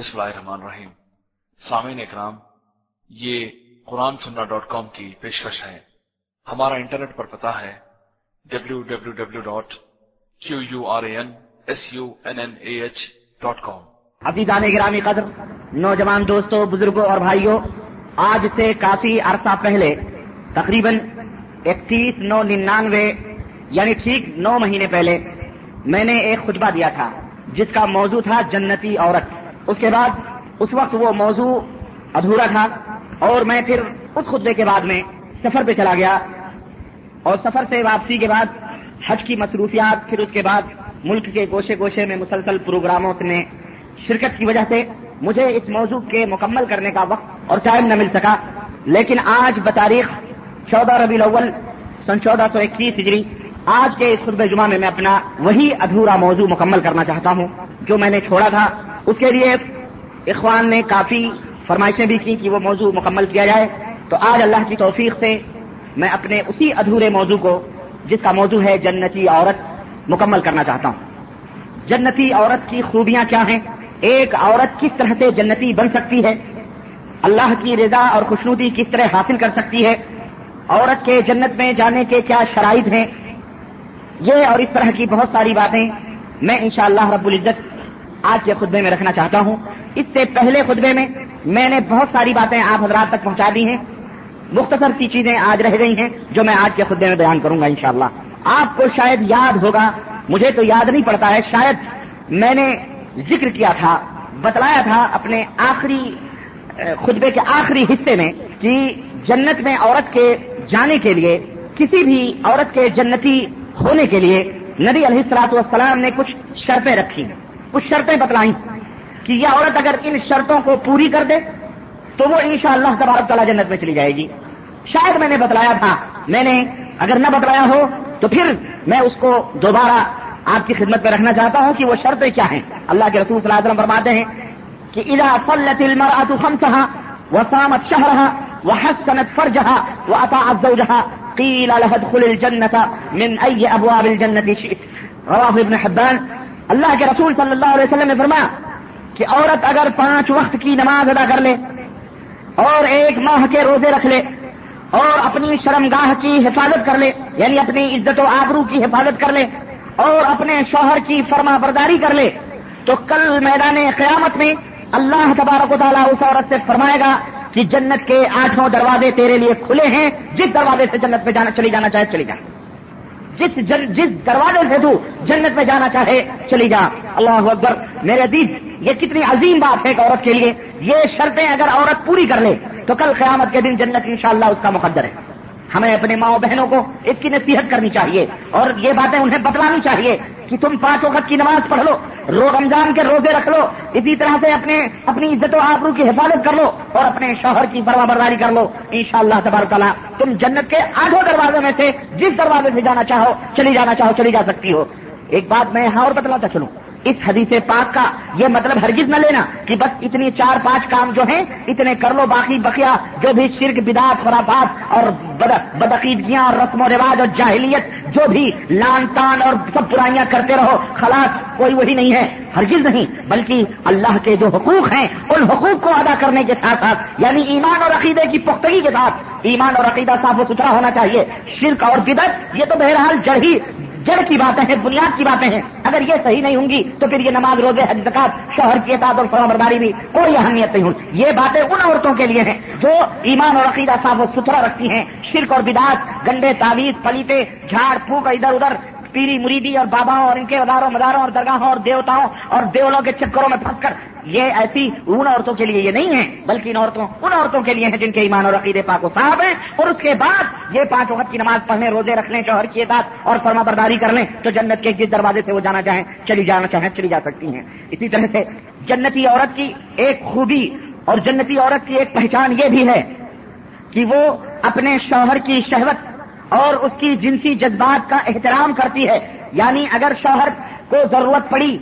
بسم اللہ الرحمن الرحیم۔ سامعین اکرام، یہ قرآن سننا ڈاٹ کام کی پیشکش ہے۔ ہمارا انٹرنیٹ پر پتا ہے W W W dot Q U R A N S U N N A H dot com عزیزان گرامی قدر، نوجوان دوستوں بزرگوں اور بھائیوں آج سے کافی عرصہ پہلے، تقریباً اکتیس نو ننانوے یعنی ٹھیک نو مہینے پہلے، میں نے ایک خطبہ دیا تھا، جس کا موضوع تھا جنتی عورت۔ اس کے بعد اس وقت وہ موضوع ادھورا تھا اور میں پھر اس خطبے کے بعد میں سفر پہ چلا گیا اور سفر سے واپسی کے بعد حج کی مصروفیات، پھر اس کے بعد ملک کے گوشے گوشے میں مسلسل پروگراموں میں شرکت کی وجہ سے مجھے اس موضوع کے مکمل کرنے کا وقت اور ٹائم نہ مل سکا۔ لیکن آج بتاریخ چودہ ربی الاول سن چودہ سو اکیس ہجری، آج کے اس خطب جمعہ میں میں اپنا وہی ادھورا موضوع مکمل کرنا چاہتا ہوں جو میں نے چھوڑا تھا۔ اس کے لیے اخوان نے کافی فرمائشیں بھی کی کہ وہ موضوع مکمل کیا جائے۔ تو آج اللہ کی توفیق سے میں اپنے اسی ادھورے موضوع کو، جس کا موضوع ہے جنتی عورت، مکمل کرنا چاہتا ہوں۔ جنتی عورت کی خوبیاں کیا ہیں؟ ایک عورت کس طرح سے جنتی بن سکتی ہے؟ اللہ کی رضا اور خوشنودی کس طرح حاصل کر سکتی ہے؟ عورت کے جنت میں جانے کے کیا شرائط ہیں؟ یہ اور اس طرح کی بہت ساری باتیں میں انشاءاللہ رب العزت آج کے خطبے میں رکھنا چاہتا ہوں۔ اس سے پہلے خطبے میں میں نے بہت ساری باتیں آپ حضرات تک پہنچا دی ہیں۔ مختصر سی چیزیں آج رہ گئی ہیں جو میں آج کے خطبے میں بیان کروں گا انشاءاللہ۔ آپ کو شاید یاد ہوگا، مجھے تو یاد نہیں پڑتا ہے، شاید میں نے ذکر کیا تھا، بتلایا تھا اپنے آخری خطبے کے آخری حصے میں کہ جنت میں عورت کے جانے کے لیے، کسی بھی عورت کے جنتی ہونے کے لیے نبی علیہ السلاط والسلام نے کچھ شرطیں رکھی کچھ شرطیں بتلائیں کہ یہ عورت اگر ان شرطوں کو پوری کر دے تو وہ انشاءاللہ شاء اللہ تعالیٰ جنت میں چلی جائے گی۔ شاید میں نے بتلایا تھا، میں نے اگر نہ بتلایا ہو تو پھر میں اس کو دوبارہ آپ کی خدمت میں رکھنا چاہتا ہوں کہ وہ شرطیں کیا ہیں۔ اللہ کے رسول صلی اللہ علیہ وسلم فرماتے ہیں کہ ادا فلت المرأة خمسها وصامت شهرها وحسنت فرجها واطاعت زوجها قيل لها ادخل الجنة من اي ابواب الجنة شئت۔ رواه ابن حبان اللہ کے رسول صلی اللہ علیہ وسلم نے فرمایا کہ عورت اگر پانچ وقت کی نماز ادا کر لے اور ایک ماہ کے روزے رکھ لے اور اپنی شرمگاہ کی حفاظت کر لے یعنی اپنی عزت و آبرو کی حفاظت کر لے اور اپنے شوہر کی فرما برداری کر لے، تو کل میدان قیامت میں اللہ تبارک و تعالیٰ اس عورت سے فرمائے گا کہ جنت کے آٹھوں دروازے تیرے لیے کھلے ہیں، جس دروازے سے جنت میں جانا چلی جانا چاہے چلی جائے جس جر جس دروازے سے تو جنت میں جانا چاہے، چلی جا۔ اللہ اکبر، میرے عزیز، یہ کتنی عظیم بات ہے ایک عورت کے لیے۔ یہ شرطیں اگر عورت پوری کر لے، تو کل قیامت کے دن جنت انشاءاللہ اس کا مقدر ہے۔ ہمیں اپنے ماؤں بہنوں کو اس کی نصیحت کرنی چاہیے اور یہ باتیں انہیں بتلانی چاہیے کہ تم پانچ وقت کی نماز پڑھ لو رو رمضان کے روزے رکھ لو، اسی طرح سے اپنے اپنی عزت و آبرو کی حفاظت کر لو اور اپنے شوہر کی بروا برداری کر لو۔ ان شاء اللہ تبارک تعالیٰ، تم جنت کے آٹھوں دروازے میں سے جس دروازے سے جانا چاہو، چلی جانا چاہو، چلی جا سکتی ہو۔ ایک بات میں یہاں اور بتلاتا چلوں۔ اس حدیث پاک کا یہ مطلب ہرگز نہ لینا کہ بس اتنی چار پانچ کام جو ہیں، اتنے کر لو باقی بقیہ جو بھی شرک بدات خرافات اور بدعقیدگیاں اور رسم و رواج اور جاہلیت، جو بھی لان تان اور سب برائیاں کرتے رہو، خلاص کوئی وہی نہیں ہے۔ ہرگز نہیں، بلکہ اللہ کے جو حقوق ہیں، ان حقوق کو ادا کرنے کے ساتھ ساتھ یعنی ایمان اور عقیدے کی پختگی کے ساتھ، ایمان اور عقیدہ صاف و ستھرا ہونا چاہیے۔ شرک اور بدت یہ تو بہرحال جڑ ہی جڑ کی باتیں ہیں، بنیاد کی باتیں ہیں۔ اگر یہ صحیح نہیں ہوں گی تو پھر یہ نماز، روزے، حج، زکات، شوہر کی اطاعت اور فرمبرداری بھی کوئی اہمیت نہیں ہوں یہ باتیں ان عورتوں کے لیے ہیں جو ایمان اور عقیدہ صاف و ستھرا رکھتی ہیں۔ شرک اور بداس گنڈے تعویذ، پلیتے، جھاڑ، پھونک ادھر ادھر، پیری مریدی اور باباؤں اور ان کے اداروں، مداروں اور درگاہوں اور دیوتاؤں اور دیولوں کے چکروں میں پھنس کر یہ ایسی ان عورتوں کے لیے یہ نہیں ہے، بلکہ ان عورتوں ان عورتوں کے لیے ہیں جن کے ایمان اور عقیدے پاک و صاحب ہیں۔ اور اس کے بعد یہ پانچ وقت کی نماز پڑھنے، روزے رکھنے، شوہر کی اطاعت اور فرما برداری کر لیں تو جنت کے جس دروازے سے وہ جانا چاہیں، چلی جانا چاہیں، چلی جا سکتی ہیں۔ اسی طرح سے جنتی عورت کی ایک خوبی اور جنتی عورت کی ایک پہچان یہ بھی ہے کہ وہ اپنے شوہر کی شہوت اور اس کی جنسی جذبات کا احترام کرتی ہے۔ یعنی اگر شوہر کو ضرورت پڑی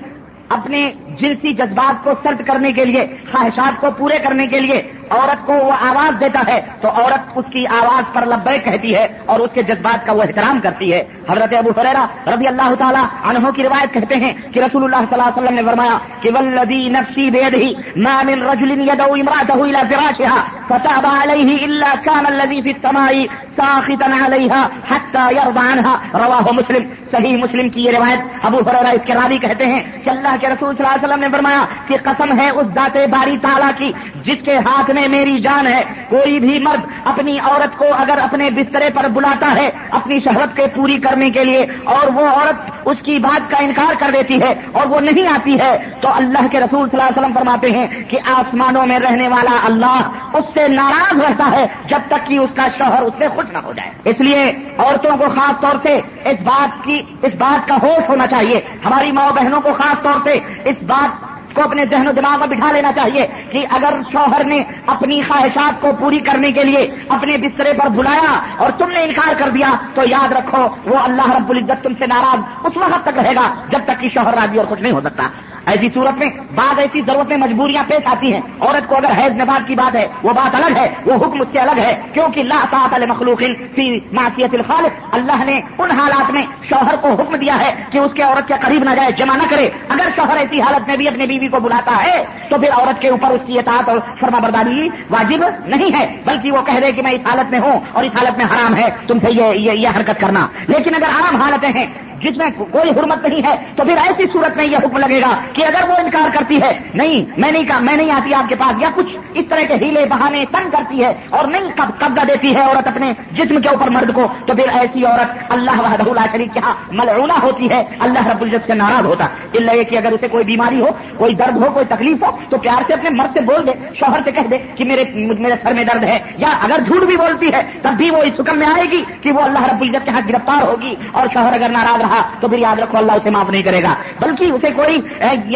اپنے جنسی جذبات کو سرد کرنے کے لیے، خواہشات کو پورے کرنے کے لیے عورت کو وہ آواز دیتا ہے، تو عورت اس کی آواز پر لبے کہتی ہے اور اس کے جذبات کا وہ احترام کرتی ہے۔ حضرت ابو فریرا رضی اللہ تعالیٰ عنہ کی روایت کہتے ہیں کہ رسول اللہ صلی اللہ علیہ وسلم نے فرمایا کہ ولدی نفسی بیدہی ما من رجل يدعو امراته الى فراشها فتاب عليه الا كان الذي في السماء ساخطا عليها حتى يرضى عنها۔ رواه مسلم۔ صحیح مسلم کی یہ روایت ابو فرورا اس کے راوی کہتے ہیں کہ اللہ کے رسول صلی اللہ علیہ وسلم نے فرمایا کہ قسم ہے اس ذات باری تعالیٰ کی جس کے ہاتھ میں میری جان ہے۔ کوئی بھی مرد اپنی عورت کو اگر اپنے بسترے پر بلاتا ہے اپنی شہرت کے پوری کرنے کے لیے اور وہ عورت اس کی بات کا انکار کر دیتی ہے اور وہ نہیں آتی ہے تو اللہ کے رسول صلی اللہ علیہ وسلم فرماتے ہیں کہ آسمانوں میں رہنے والا اللہ اس سے ناراض رہتا ہے جب تک کہ اس کا شوہر اس سے خوش نہ ہو جائے۔ اس لیے عورتوں کو خاص طور سے اس بات کی اس بات کا ہوش ہونا چاہیے۔ ہماری ماؤں بہنوں کو خاص طور سے اس بات کو اپنے ذہن و دماغ میں بٹھا لینا چاہیے کہ اگر شوہر نے اپنی خواہشات کو پوری کرنے کے لیے اپنے بسترے پر بلایا اور تم نے انکار کر دیا، تو یاد رکھو، وہ اللہ رب العزت تم سے ناراض اس وقت تک رہے گا جب تک کہ شوہر راضی اور کچھ نہیں ہو سکتا۔ ایسی صورت میں بعض ایسی ضرورتیں مجبوریاں پیش آتی ہیں۔ عورت کو اگر حیض نبات کی بات ہے وہ بات الگ ہے وہ حکم اس سے الگ ہے۔ کیونکہ لا تعالی مخلوق فی معصیت الخالق اللہ نے ان حالات میں شوہر کو حکم دیا ہے کہ اس کے عورت کے قریب نہ جائے جمع نہ کرے۔ اگر شوہر ایسی حالت میں بھی اپنی بیوی کو بلاتا ہے تو پھر عورت کے اوپر اس کی اطاعت اور فرما برداری واجب نہیں ہے۔ بلکہ وہ کہہ دے کہ میں اس حالت میں ہوں اور اس حالت میں حرام ہے تم سے یہ, یہ حرکت کرنا۔ لیکن اگر عام حالتیں ہیں جس میں کوئی حرمت نہیں ہے تو پھر ایسی صورت میں یہ حکم لگے گا کہ اگر وہ انکار کرتی ہے، نہیں، میں نہیں کہا، میں نہیں آتی آپ کے پاس، یا کچھ اس طرح کے ہیلے بہانے تنگ کرتی ہے اور نہیں قبضہ دیتی ہے عورت اپنے جسم کے اوپر مرد کو، تو پھر ایسی عورت اللہ وحدہ اللہ شریف کے ہاں ملعونہ ہوتی ہے، اللہ رب الجت سے ناراض ہوتا۔ اللہ یہ کہ اگر اسے کوئی بیماری ہو، کوئی درد ہو، کوئی تکلیف ہو، تو پیار سے اپنے مرد سے بول دے، شوہر سے کہہ دے کہ میرے میرے سر میں درد ہے۔ یا اگر جھوٹ بھی بولتی ہے، تب بھی وہ اس حکم میں آئے گی کہ وہ اللہ رب الجت کے ہاں گرفتار ہوگی اور شوہر اگر ناراض رہا تو پھر یاد رکھو اللہ اسے معاف نہیں کرے گا۔ بلکہ اسے کوئی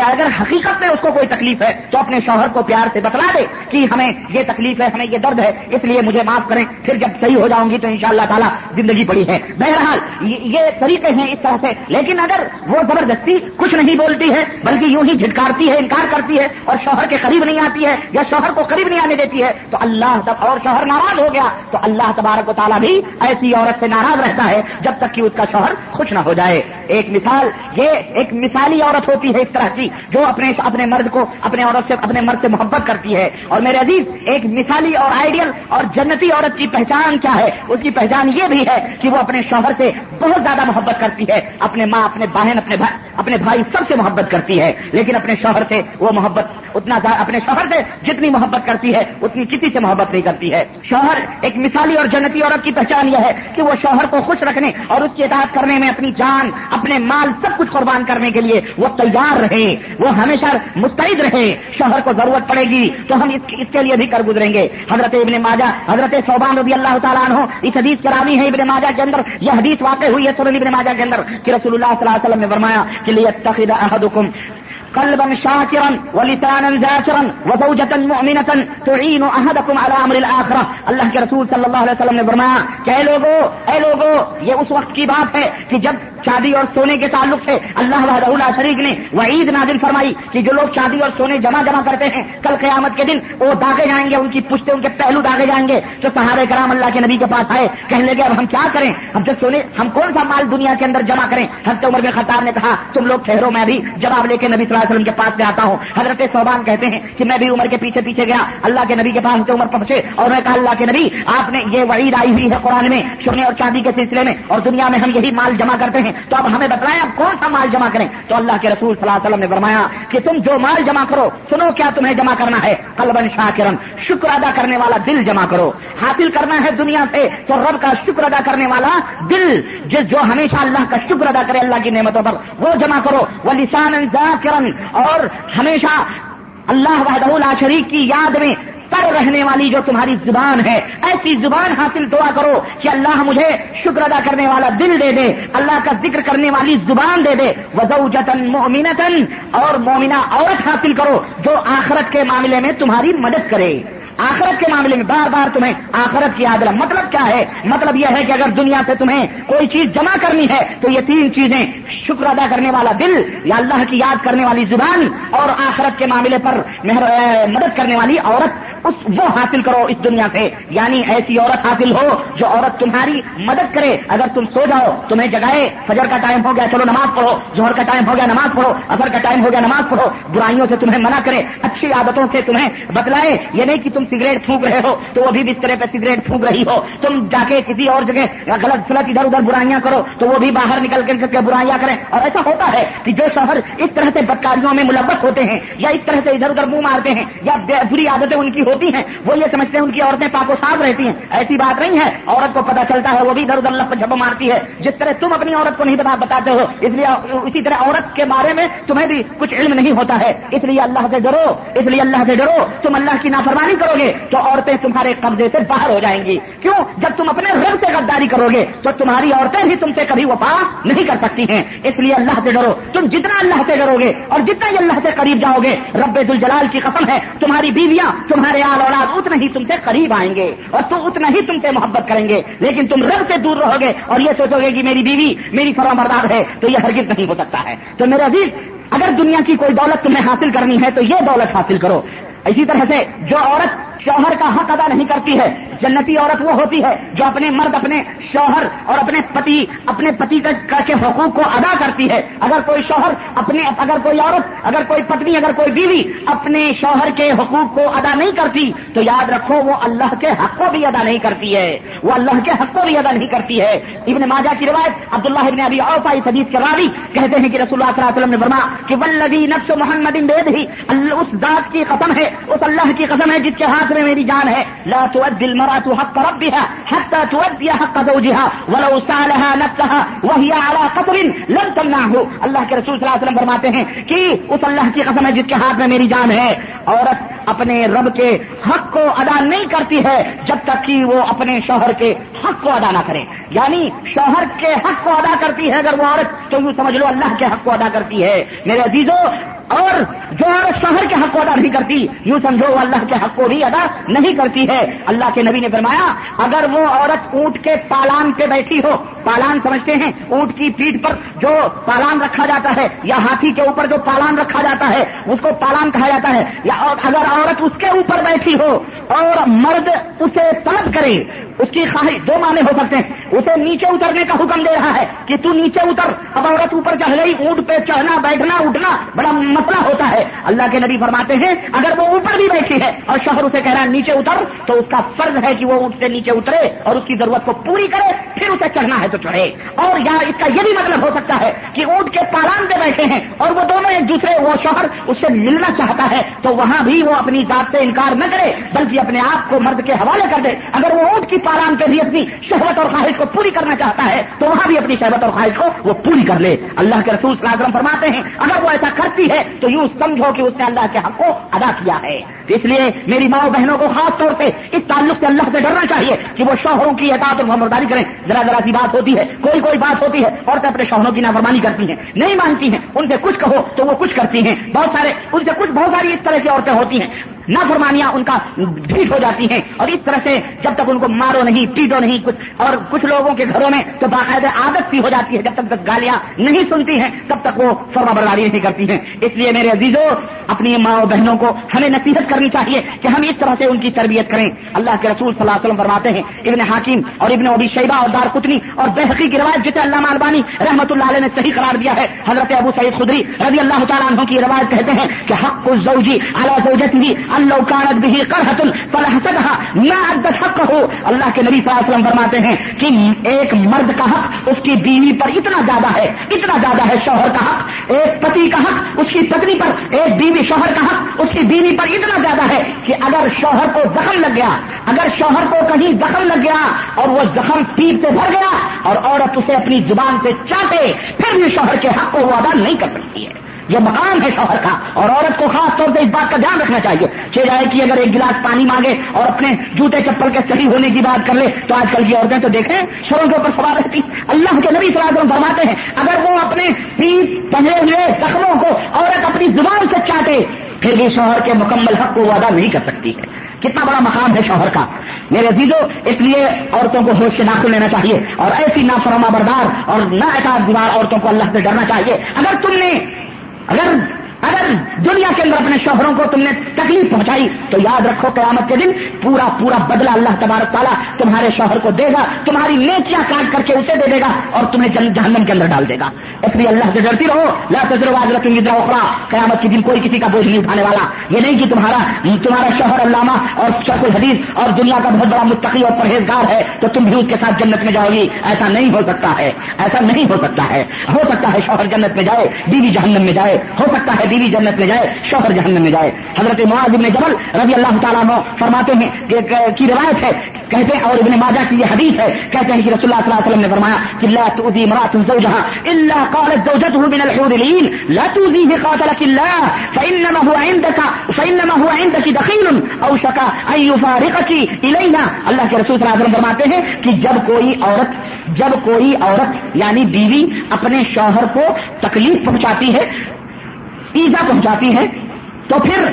اگر حقیقت میں اس کو کوئی تکلیف ہے تو اپنے شوہر کو پیار سے بتلا دے کہ ہمیں یہ تکلیف ہے، ہمیں یہ درد ہے، اس لیے مجھے معاف کریں۔ پھر جب صحیح ہو جاؤں گی تو انشاءاللہ تعالی زندگی پڑی ہے۔ بہرحال، یہ طریقے ہیں اس طرح سے۔ لیکن اگر وہ زبردستی کچھ نہیں بولتی ہے، بلکہ یوں ہی جھٹکارتی ہے، انکار کرتی ہے اور شوہر کے قریب نہیں آتی ہے یا شوہر کو قریب نہیں آنے دیتی ہے، تو اللہ اور شوہر ناراض ہو گیا تو اللہ تبارک و تعالیٰ بھی ایسی عورت سے ناراض رہتا ہے جب تک کہ اس کا شوہر خوش نہ ہو جائے۔ جائے۔ ایک مثال، یہ ایک مثالی عورت ہوتی ہے اس طرح کی، جو اپنے اپنے مرد کو، اپنے عورت سے اپنے مرد سے محبت کرتی ہے۔ اور میرے عزیز، ایک مثالی اور آئیڈیل اور جنتی عورت کی پہچان کیا ہے؟ اس کی پہچان یہ بھی ہے کہ وہ اپنے شوہر سے بہت زیادہ محبت کرتی ہے۔ اپنے ماں، اپنے بہن اپنے بھائی اپنے بھائی سب سے محبت کرتی ہے۔ لیکن اپنے شوہر سے وہ محبت اتنا اپنے شوہر سے جتنی محبت کرتی ہے، اتنی کسی سے محبت نہیں کرتی ہے۔ شوہر ایک مثالی اور جنتی عورت کی پہچان یہ ہے کہ وہ شوہر کو خوش رکھنے اور اس کی اطاعت کرنے میں اپنی جان اپنے مال سب کچھ قربان کرنے کے لیے وہ تیار رہے، وہ ہمیشہ مستعد رہے۔ شوہر کو ضرورت پڑے گی تو ہم اس کے لیے بھی کر گزریں گے۔ حضرت ابن ماجہ، حضرت صوبان رضی اللہ تعالیٰ عنہ، اس حدیث کرامی ہے ابن ماجہ کے اندر۔ یہ حدیث واقع ہوئی ہے سورن ابن ماجہ کے اندر کہ رسول اللہ صلی اللہ علیہ وسلم نے فرمایا کہ لیتخذ احدکم قلبا شاكرا ولسانا ذاكرا وزوجة مؤمنة تعين احدكم على امر الاخرة اللہ کے رسول صلی اللہ علیہ وسلم نے فرمایا کہ اے لوگو اے لوگو، یہ اس وقت کی بات ہے کہ جب شادی اور سونے کے تعلق سے اللہ وحدہ شریف نے وعید نازل فرمائی کہ جو لوگ شادی اور سونے جمع جمع کرتے ہیں، کل قیامت کے دن وہ داغے جائیں گے، ان کی پشتے ان کے پہلو داغے جائیں گے۔ جو سہارے کرام اللہ کے نبی کے پاس آئے، کہنے لگے، اب ہم کیا کریں؟ اب جب سونے، ہم کون سا مال دنیا کے اندر جمع کریں؟ حضرت عمر میں خطاب نے کہا، تم لوگ ٹھہرو، میں بھی جواب لے کے نبی صلی اللہ علیہ وسلم کے پاس میں آتا ہوں۔ حضرت صوبان کہتے ہیں کہ میں بھی عمر کے پیچھے پیچھے گیا، اللہ کے نبی کے پاس عمر پہنچے اور میں کہا، اللہ کے نبی، آپ نے یہ وعید آئی ہوئی ہے قرآن میں، سونے اور چاندی کے سلسلے میں اور دنیا میں ہم یہی مال جمع کرتے ہیں۔ تو اب ہمیں بتائیں اب کون سا مال جمع کریں تو اللہ کے رسول صلی اللہ علیہ وسلم نے فرمایا کہ تم جو مال جمع کرو، سنو کیا تمہیں جمع کرنا ہے؟ قلبن شاکرن شکر ادا کرنے والا دل جمع کرو۔ حاصل کرنا ہے دنیا سے تو رب کا شکر ادا کرنے والا دل جس جو ہمیشہ اللہ کا شکر ادا کرے اللہ کی نعمتوں پر، وہ جمع کرو۔ وہ لسان ذاکرن اور ہمیشہ اللہ وحدہ لا شریک کی یاد میں تر رہنے والی جو تمہاری زبان ہے، ایسی زبان حاصل دعا کرو کہ اللہ مجھے شکر ادا کرنے والا دل دے دے، اللہ کا ذکر کرنے والی زبان دے دے۔ وزو جتن مومنتن اور مومنہ عورت حاصل کرو جو آخرت کے معاملے میں تمہاری مدد کرے۔ آخرت کے معاملے میں بار بار تمہیں آخرت کی یاد مطلب کیا ہے؟ مطلب یہ ہے کہ اگر دنیا سے تمہیں کوئی چیز جمع کرنی ہے، تو یہ تین چیزیں۔ شکر ادا کرنے والا دل یا اللہ کی یاد کرنے والی زبان اور آخرت کے معاملے پر مدد کرنے والی عورت۔ اس وہ حاصل کرو اس دنیا سے۔ یعنی ایسی عورت حاصل ہو جو عورت تمہاری مدد کرے۔ اگر تم سو جاؤ، تمہیں جگائے۔ فجر کا ٹائم ہو گیا، چلو نماز پڑھو۔ جوہر کا ٹائم ہو گیا، نماز پڑھو۔ اثر کا ٹائم ہو گیا، نماز پڑھو۔ برائیوں سے تمہیں منع کرے، اچھی عادتوں سے تمہیں بتلائے۔ یہ نہیں کہ تم سگریٹ پھونک رہے ہو، تو وہ بھی بسترے پہ سگریٹ پھونک رہی ہو۔ تم جا کے کسی اور جگہ غلط فلط ادھر ادھر برائیاں کرو، تو وہ بھی باہر نکل کر کے برائیاں کریں۔ اور ایسا ہوتا ہے کہ جو شوہر اس طرح سے بدکاریوں میں ملوث ہوتے ہیں، یا اس طرح سے ادھر ادھر منہ مارتے ہیں، یا بری عادتیں ان کی ہوتی ہیں، وہ یہ سمجھتے ہیں ان کی عورتیں پاک و صاف رہتی ہیں۔ ایسی بات نہیں ہے، عورت کو پتا چلتا ہے، وہ بھی ادھر ادھر لپ جھپ مارتی ہے۔ جس طرح تم اپنی عورت کو نہیں بتا بتاتے ہو، اس لیے اسی طرح عورت کے بارے میں تمہیں بھی کچھ علم نہیں ہوتا ہے۔ اس لیے اللہ سے ڈرو، اس لیے اللہ سے ڈرو۔ تم اللہ کی نافرمانی کرو گے تو عورتیں تمہارے قبضے سے باہر ہو جائیں گی۔ کیوں؟ جب تم اپنے رب سے غداری کرو گے تو تمہاری عورتیں بھی تم سے کبھی وفا نہیں کر سکتی ہیں۔ اس لیے اللہ سے ڈرو۔ تم جتنا اللہ سے ڈرو گے اور جتنا ہی اللہ سے قریب جاؤ گے، رب الجلال کی قسم ہے، تمہاری بیویاں تمہارے آل اولاد اتنا ہی تم سے قریب آئیں گے اور تو اتنا ہی تم سے محبت کریں گے لیکن تم رب سے دور رہو گے اور یہ سوچو گے کہ میری بیوی میری فرما بردار ہے تو یہ ہرگز نہیں ہو سکتا ہے۔ تو میرے عزیز، اگر دنیا کی کوئی دولت تمہیں حاصل کرنی ہے تو یہ دولت حاصل کرو۔ اسی طرح سے جو عورت شوہر کا حق ادا نہیں کرتی ہے۔ جنتی عورت وہ ہوتی ہے جو اپنے مرد، اپنے شوہر اور اپنے پتی اپنے پتی کے حقوق کو ادا کرتی ہے۔ اگر کوئی شوہر اپنے اگر کوئی عورت، اگر کوئی پتنی، اگر کوئی بیوی اپنے شوہر کے حقوق کو ادا نہیں کرتی، تو یاد رکھو وہ اللہ کے حق کو بھی ادا نہیں کرتی ہے۔ وہ اللہ کے حق کو بھی ادا نہیں کرتی ہے۔ ابن ماجہ کی روایت عبداللہ ابن ابی اوفا حدیث کے راوی کہتے ہیں کہ رسول اللہ صلی اللہ علیہ وسلم نے فرما کہ ولدی نفس محمد ہی اس ذات کی قسم ہے، اس اللہ کی قسم ہے جس کے ہاتھ میں میری جان ہے، لا تؤدي المرأة حق ربها حتى تؤدي حق زوجها ولو سالها نفسها وهي على قدر لم تمنعه. اللہ کے رسول صلی اللہ علیہ وسلم فرماتے ہیں کہ اس اللہ کی قسم ہے جس کے ہاتھ میں میری جان ہے۔ عورت اپنے رب کے حق کو ادا نہیں کرتی ہے جب تک کہ وہ اپنے شوہر کے حق کو ادا نہ کرے۔ یعنی شوہر کے حق کو ادا کرتی ہے اگر وہ عورت، تو یوں سمجھ لو اللہ کے حق کو ادا کرتی ہے۔ میرے عزیزوں اور جو عورت شوہر کے حق کو ادا نہیں کرتی، یوں سمجھو وہ اللہ کے حق کو بھی ادا نہیں کرتی ہے۔ اللہ کے نبی نے فرمایا، اگر وہ عورت اونٹ کے پالان پہ بیٹھی ہو، پالان سمجھتے ہیں، اونٹ کی پیٹ پر جو پالان رکھا جاتا ہے، یا ہاتھی کے اوپر جو پالان رکھا جاتا ہے، اس کو پالان کہا جاتا ہے۔ یا اگر عورت اس کے اوپر بیٹھی ہو اور مرد اسے طلب کرے، اس کی خواہش دو معنی ہو سکتے ہیں۔ اسے نیچے اترنے کا حکم دے رہا ہے کہ تو نیچے اتر، اب عورت اوپر چڑھ گئی، اونٹ پہ چڑھنا، بیٹھنا، اٹھنا، بڑا مسئلہ ہوتا ہے۔ اللہ کے نبی فرماتے ہیں، اگر وہ اوپر بھی بیٹھی ہے اور شوہر اسے کہہ رہا ہے نیچے اتر، تو اس کا فرض ہے کہ وہ اونٹ سے نیچے اترے اور اس کی ضرورت کو پوری کرے، پھر اسے چڑھنا ہے تو چڑھے۔ اور یہاں اس کا یہ بھی مطلب ہو سکتا ہے کہ اونٹ کے پالان پہ بیٹھے ہیں اور وہ دونوں ایک دوسرے، وہ شوہر اس سے ملنا چاہتا ہے، تو وہاں بھی وہ اپنی ذات سے انکار نہ کرے، بلکہ اپنے آپ کو مرد کے حوالے کر دے۔ اگر وہ اونٹ کی پالان پہ بھی اپنی شہوت اور خواہش کو پوری کرنا چاہتا ہے تو وہاں بھی اپنی شہوت اور خواہش کو وہ پوری کر لے۔ اللہ کے رسول صلی اللہ علیہ وسلم فرماتے ہیں، اگر وہ ایسا کرتی ہے تو یوں سمجھو کہ اس نے اللہ کے حق کو ادا کیا ہے۔ اس لیے میری ماں بہنوں کو خاص طور سے اس تعلق سے اللہ سے ڈرنا چاہیے کہ وہ شوہروں کی اطاعت اور محمداری کریں۔ ذرا ذرا سی بات ہوتی ہے، کوئی کوئی بات ہوتی ہے، عورتیں اپنے شوہروں کی نافرمانی کرتی ہیں، نہیں مانتی ہیں، ان سے کچھ کہو تو وہ کچھ کرتی ہیں۔ بہت سارے، ان سے کچھ بہت ساری اس طرح کی عورتیں ہوتی ہیں۔ نافرمانیاں ان کا ڈھیٹ ہو جاتی ہیں اور اس طرح سے جب تک ان کو مارو نہیں، پیٹو نہیں، کچھ اور کچھ لوگوں کے گھروں میں تو باقاعدہ عادت سی ہو جاتی ہے۔ جب تک تک گالیاں نہیں سنتی ہیں، تب تک وہ فرما برداری نہیں کرتی ہیں۔ اس لیے میرے عزیزوں اپنی ماں و بہنوں کو ہمیں نصیحت کرنی چاہیے کہ ہم اس طرح سے ان کی تربیت کریں۔ اللہ کے رسول صلی اللہ علیہ وسلم فرماتے ہیں، ابن حاکم اور ابن ابی شیبہ اور دار کتنی اور بحقی کی روایت جسے اللہ البانی رحمۃ اللہ علیہ نے صحیح قرار دیا ہے، حضرت ابو سعید خدری رضی اللہ تعالیٰ عنہ کی روایت کہتے ہیں کہ حق الزوجی علی زوجته اللہ کانت به قرحت فلحسدها ما ادت حقه. اللہ کے نبی صلی اللہ علیہ وسلم فرماتے ہیں کہ ایک مرد کا حق اس کی بیوی پر اتنا زیادہ ہے، اتنا زیادہ ہے شوہر کا حق، ایک پتی کا حق، اس کی پتنی پر ایک بیوی شوہر کا حق، اس کی بیوی پر اتنا زیادہ ہے کہ اگر شوہر کو زخم لگ گیا، اگر شوہر کو کہیں زخم لگ گیا اور وہ زخم پیٹ سے بھر گیا اور عورت اسے اپنی زبان سے چاٹے، پھر بھی شوہر کے حق کو وہ ادا نہیں کر سکتی ہے۔ یہ مقام ہے شوہر کا، اور عورت کو خاص طور سے اس بات کا دھیان رکھنا چاہیے۔ چھ جائے کہ اگر ایک گلاس پانی مانگے اور اپنے جوتے چپل کے صحیح ہونے کی بات کر لے، تو آج کل کی عورتیں تو دیکھیں شروع کے اوپر سوال رہتی۔ اللہ کے نبی صلی اللہ علیہ وسلم فرماتے ہیں، اگر وہ اپنے پیٹ پہلے ہوئے زخموں کو عورت اپنی زبان سے چاٹے، پھر بھی شوہر کے مکمل حق کو ادا نہیں کر سکتی ہے۔ کتنا بڑا مقام ہے شوہر کا۔ میرے عزیزو، اس لیے عورتوں کو ہوش سے ناخن لینا چاہیے، اور ایسی نافرما بردار اور نہ احتیاط دیوار عورتوں کو اللہ سے ڈرنا چاہیے۔ اگر تم نے اگر اگر دنیا کے اندر اپنے شوہروں کو تم نے تکلیف پہنچائی، تو یاد رکھو قیامت کے دن پورا پورا بدلہ اللہ تبارک تعالیٰ تمہارے شوہر کو دے گا، تمہاری نیچیاں کاٹ کر کے اسے دے دے گا اور تمہیں جہنم کے اندر ڈال دے گا۔ اس لیے اللہ سے ڈرتی رہو، لا تجربات رکھیں اخرا قیامت کے دن کوئی کسی کا بوجھ نہیں اٹھانے والا۔ یہ نہیں کہ تمہارا تمہارا شوہر علامہ اور شرف الحدیث اور دنیا کا بہت بڑا متقی اور پرہیزگار ہے، تو تم بھی اس کے ساتھ جنت میں جاؤ گی ایسا نہیں ہو سکتا ہے، ایسا نہیں ہو سکتا ہے۔ ہو سکتا ہے شوہر جنت میں جائے، بیوی جہنم میں جائے۔ ہو سکتا ہے بیوی جنت میں جائے، شوہر جہنم میں جائے۔ حضرت معاذ بن جبل رضی اللہ تعالیٰ عنہ فرماتے ہیں کی روایت ہے، کہتے ہیں اور ابن ماجہ کی یہ حدیث ہے، کہتے ہیں کہ رسول اللہ صلی اللہ علیہ وسلم نے فرمایا کہ لا تؤذي امرأة زوجها الا قالت زوجته من الحور العين، لا تؤذيه قاتلك الله فانما هو عندك فانما هو عندك دخيل او شكا ان يفارقك الينا اللہ کے رسول صلی اللہ علیہ وسلم فرماتے ہیں کہ جب کوئی عورت، جب کوئی عورت یعنی بیوی، اپنے شوہر کو تکلیف پہنچاتی ہے ایزا پہنچاتی ہے، تو پھر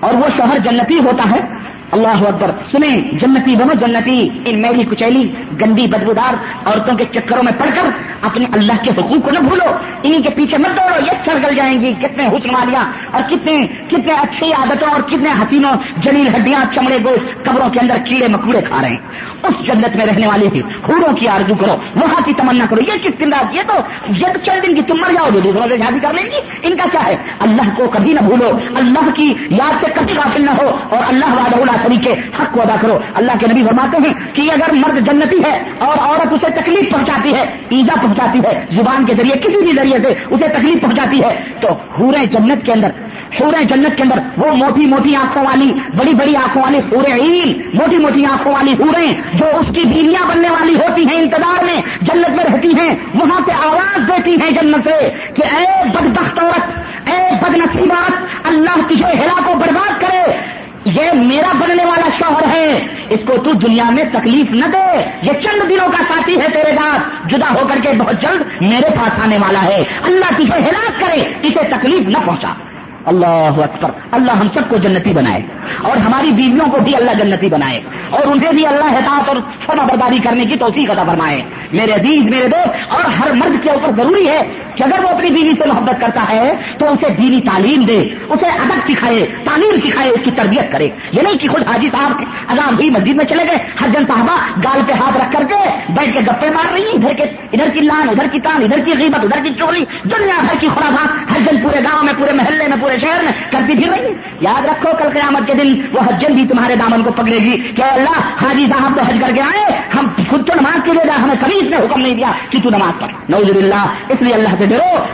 اور وہ شوہر جنتی ہوتا ہے۔ اللہ اکبر۔ سنیں، جنتی بنو جنتی، ان میری کچیلی، گندی بدبودار عورتوں کے چکروں میں پڑ کر اپنے اللہ کے حقوق کو نہ بھولو۔ انہیں کے پیچھے مت دوڑو، یہ چڑھ جائیں گی۔ کتنے حسن والیاں اور کتنے کتنے اچھی عادتوں اور کتنے حسینوں، جلیل ہڈیاں، چمڑے گوشت، قبروں کے اندر کیڑے مکوڑے کھا رہے ہیں۔ اس جنت میں رہنے والی تھی خوروں کی آرزو کرو، وہاں کی تمنا کرو۔ یہ کس دن رات؟ یہ تو یہ تو چند دن کی تم مر جاؤ گے۔ دوسروں سے شادی کر لیں گی۔ ان کا کیا ہے؟ اللہ کو کبھی نہ بھولو۔ اللہ کی یاد سے کبھی غافل نہ ہو۔ اور اللہ واد اللہ طریقے حق کو ادا کرو۔ اللہ کے نبی فرماتے ہیں کہ اگر مرد جنتی ہے اور عورت اسے تکلیف پہنچاتی ہے ایزا پہنچاتی ہے، زبان کے ذریعے، کسی بھی ذریعے سے اسے تکلیف پہنچاتی ہے، تو پورے جنت کے اندر سورہ جنت کے اندر وہ موٹی موٹی آنکھوں والی، بڑی بڑی آنکھوں والی سورہ عید موٹی موٹی آنکھوں والی سوریں جو اس کی بیویاں بننے والی ہوتی ہیں انتظار میں جنت میں رہتی ہیں، وہاں سے آواز دیتی ہیں جنت سے کہ اے بدبخت عورت، اے بد نصیبات اللہ تجھے ہلا کو برباد کرے۔ یہ میرا بننے والا شوہر ہے، اس کو تو دنیا میں تکلیف نہ دے۔ یہ چند دنوں کا ساتھی ہے تیرے ساتھ۔ جدا ہو کر کے بہت جلد میرے پاس آنے والا ہے۔ اللہ تجھے ہلاک کرے، اسے تکلیف نہ پہنچا۔ اللہ اکبر۔ اللہ ہم سب کو جنتی بنائے۔ اور ہماری بیویوں کو بھی اللہ جنتی بنائے۔ اور انہیں بھی اللہ حساب اور فرما برداری کرنے کی توسیع عطا فرمائے۔ میرے عزیز، میرے دوست، اور ہر مرد کے اوپر ضروری ہے کہ اگر وہ اپنی بیوی سے محبت کرتا ہے تو اسے دینی تعلیم دے، اسے ادب سکھائے، تعلیم سکھائے، اس کی تربیت کرے۔ یہ نہیں کہ خود حاجی صاحب اذان بھی مسجد میں چلے گئے، ہر جن صاحبہ گال پہ ہاتھ رکھ کر کے بیٹھ کے گپے مار رہی ادھر کے ادھر کی لان، ادھر کی تان، ادھر کی غیبت، ادھر کی چوری دنیا بھر کی خوراک ہر جن پورے گاؤں میں، پورے محلے میں، پورے شہر میں کرتی پھر رہی یاد رکھو کل قیامت کے دن وہ حجن بھی تمہارے دامن کو پکڑے گی کہ اللہ، حاجی صاحب تو حج کر کے آئے، ہم خود تو نماز کے لیے ہمیں کبھی اس نے حکم نہیں دیا کہ تو نماز پڑھ۔ نوز اللہ اس لیے اللہ سے ڈرو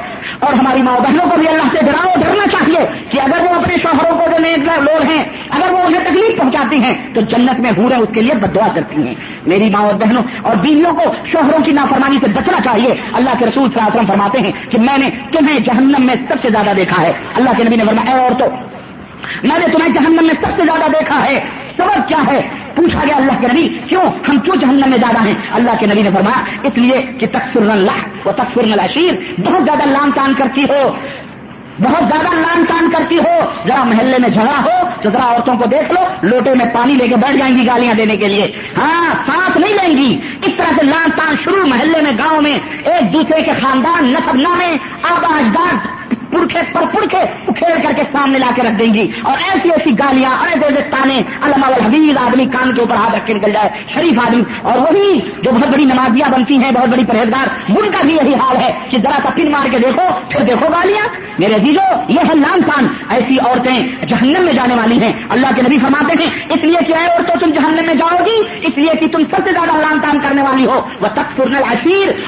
اور ہماری ماں بہنوں کو بھی اللہ سے ڈراؤ، ڈرنا چاہیے کہ اگر وہ اپنے شوہروں کو جو لوگ ہیں، اگر وہ انہیں تکلیف پہنچاتی ہیں، تو جنت میں ہو اس کے لیے بدعا کرتی ہیں۔ میری ماں اور بہنوں اور بیویوں کو شوہروں کی نافرمانی سے بچنا چاہیے۔ اللہ کے رسول صلی اللہ علیہ وسلم فرماتے ہیں کہ میں نے تمہیں جہنم میں سب سے زیادہ دیکھا ہے۔ اللہ کے نبی نے فرمایا اور تو میں نے تمہیں جہنم میں سب سے زیادہ دیکھا ہے۔ سبب کیا ہے؟ پوچھا گیا اللہ کے نبی، کیوں؟ ہم کیوں جہنم میں زیادہ ہیں؟ اللہ کے نبی نے فرمایا، اس لیے کہ تقسر اللہ وہ تقسر العشیر بہت زیادہ لان تان کرتی ہو۔ بہت زیادہ لان تان کرتی ہو۔ ذرا محلے میں جھگڑا ہو تو ذرا عورتوں کو دیکھ لو، لوٹے میں پانی لے کے بیٹھ جائیں گی گالیاں دینے کے لیے۔ ہاں سانس نہیں لیں گی۔ اس طرح سے لان تان شروع محلے میں، گاؤں میں، ایک دوسرے کے خاندان، نصب نامے، آبا اجداد پڑکے پر پڑکے اکھیڑ کر کے سامنے لا کے رکھ دیں گی۔ اور ایسی ایسی گالیاں ایسے ایسے تانے، علامہ حبیز آدمی کان کے اوپر ہاتھ رکھ کے نکل جائے، شریف آدمی۔ اور وہی جو بہت بڑی نمازیاں بنتی ہیں، بہت بڑی پرہیزگار، ان کا بھی یہی حال ہے کہ ذرا سا پن مار کے دیکھو، پھر دیکھو گالیاں۔ میرے عزیزو، یہ ہے لان تان ایسی عورتیں جہنم میں جانے والی ہیں۔ اللہ کے نبی فرماتے ہیں، اس لیے کہ اور تو تم جہنم میں جاؤ گی، اس لیے کہ تم سب سے زیادہ لان تان کرنے والی ہو۔ وہ تک پورن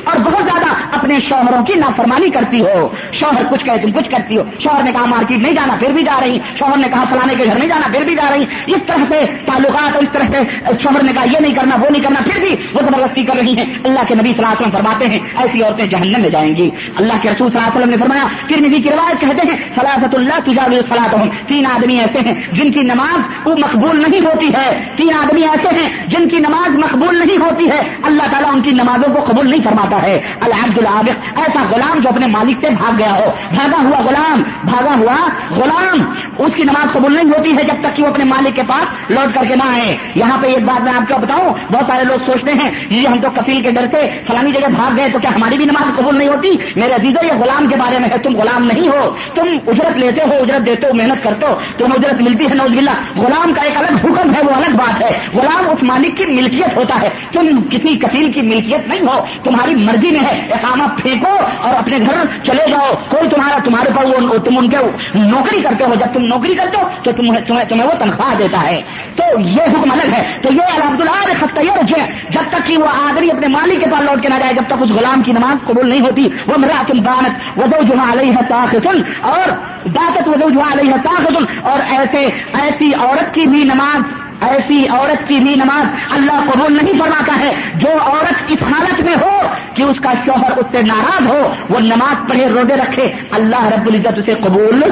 اور بہت زیادہ اپنے شوہروں کی نافرمانی کرتی ہو۔ شوہر کچھ کہے، تم کچھ کرتی ہو۔ شوہر نے کہا مارکیٹ نہیں جانا، پھر بھی جا رہی۔ شوہر نے کہا فلانے کے گھر نہیں جانا، پھر بھی جا رہی۔ اس طرح سے تعلقات اس طرح سے شوہر نے کہا یہ نہیں کرنا، وہ نہیں کرنا، پھر بھی وہ زبردستی کر رہی ہیں۔ اللہ کے نبی صلی اللہ علیہ وسلم فرماتے ہیں، ایسی عورتیں جہنم میں جائیں گی۔ اللہ کے رسول صلی اللہ علیہ وسلم نے فرمایا پھر نبی کی روایت کہتے ہیں فلاحت اللہ تجاوی فلاح تین آدمی ایسے ہیں جن کی نماز وہ مقبول نہیں ہوتی ہے۔ تین آدمی ایسے ہیں جن کی نماز مقبول نہیں ہوتی ہے۔ اللہ تعالیٰ ان کی نمازوں کو قبول نہیں فرماتا ہے۔ الحمد العابق ایسا غلام جو اپنے مالک سے بھاگ گیا ہو، بھاگا ہوا غلام، بھاگا ہوا غلام۔ اس کی نماز قبول نہیں ہوتی ہے جب تک کہ وہ اپنے مالک کے پاس لوٹ کر کے نہ آئے۔ یہاں پہ ایک بات میں آپ کو بتاؤں، بہت سارے لوگ سوچتے ہیں، یہ ہم تو کفیل کے ڈر سے فلانی جگہ بھاگ گئے تو کیا ہماری بھی نماز قبول نہیں ہوتی؟ میرے عزیزو یہ غلام کے بارے میں ہے، تم غلام نہیں ہو۔ تم اجرت لیتے ہو، اجرت دیتے ہو، محنت کرتے ہو، تمہیں اجرت ملتی ہے نوز بلّہ غلام کا ایک الگ حکم ہے، وہ الگ بات ہے۔ غلام اس مالک کی ملکیت ہوتا ہے۔ تم کسی کفیل کی ملکیت نہیں ہو، تمہاری مرضی میں ہے احکامہ پھینکو اور اپنے گھر چلے جاؤ۔ کوئی تمہارا تمہارے پاس تم ان کے نوکری کرتے ہو، جب تم نوکری کرتے ہو تو تمہیں تمہیں وہ تنخواہ دیتا ہے۔ تو یہ حکم الگ ہے۔ تو یہ الحمد اللہ خطہ یہ رکھے جب تک کہ وہ آدمی اپنے مالک کے پاس لوٹ کے نہ جائے، جب تک اس غلام کی نماز قبول نہیں ہوتی، وہ میرا تم دانت وزو جمع علیہ تاخن اور داطت وزو جمع علیہ تاخن اور ایسے ایسی عورت کی بھی نماز ایسی عورت کی بھی نماز اللہ قبول نہیں فرماتا ہے۔ جو عورت اس حالت میں ہو کہ اس کا شوہر اس سے ناراض ہو، وہ نماز پڑھے، روزے رکھے، اللہ رب العزت اسے قبول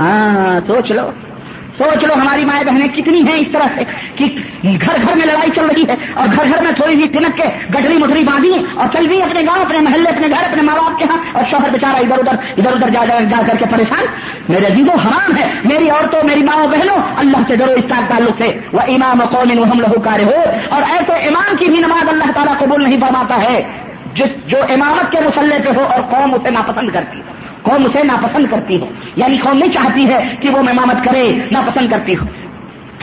ہاں سوچ لو۔ سوچ لو ہماری مائیں بہنیں کتنی ہیں اس طرح سے کہ گھر گھر میں لڑائی چل رہی ہے اور گھر گھر میں تھوڑی سی تنک کے گٹری مٹری باندھی اور چل رہی اپنے گاؤں، اپنے محلے، اپنے گھر، اپنے ماں باپ کے ہاں اور شوہر بیچارہ ادھر ادھر ادھر ادھر جا جا کر کے پریشان۔ میرے عزیزوں، حرام ہے۔ میری عورتوں، میری ماؤں بہنوں، اللہ سے ڈرو، اس کا تعلق سے وہ امام و قوم ہم لہو کارے ہو اور ایسے امام کی بھی نماز اللہ تعالیٰ قبول نہیں فرماتا ہے۔ جو امامت کے مسلح پہ ہو اور قوم اسے ناپسند کرتی ہو۔ قوم اسے ناپسند کرتی ہو۔ یعنی قوم نہیں چاہتی ہے کہ وہ امامت کرے، ناپسند کرتی ہو۔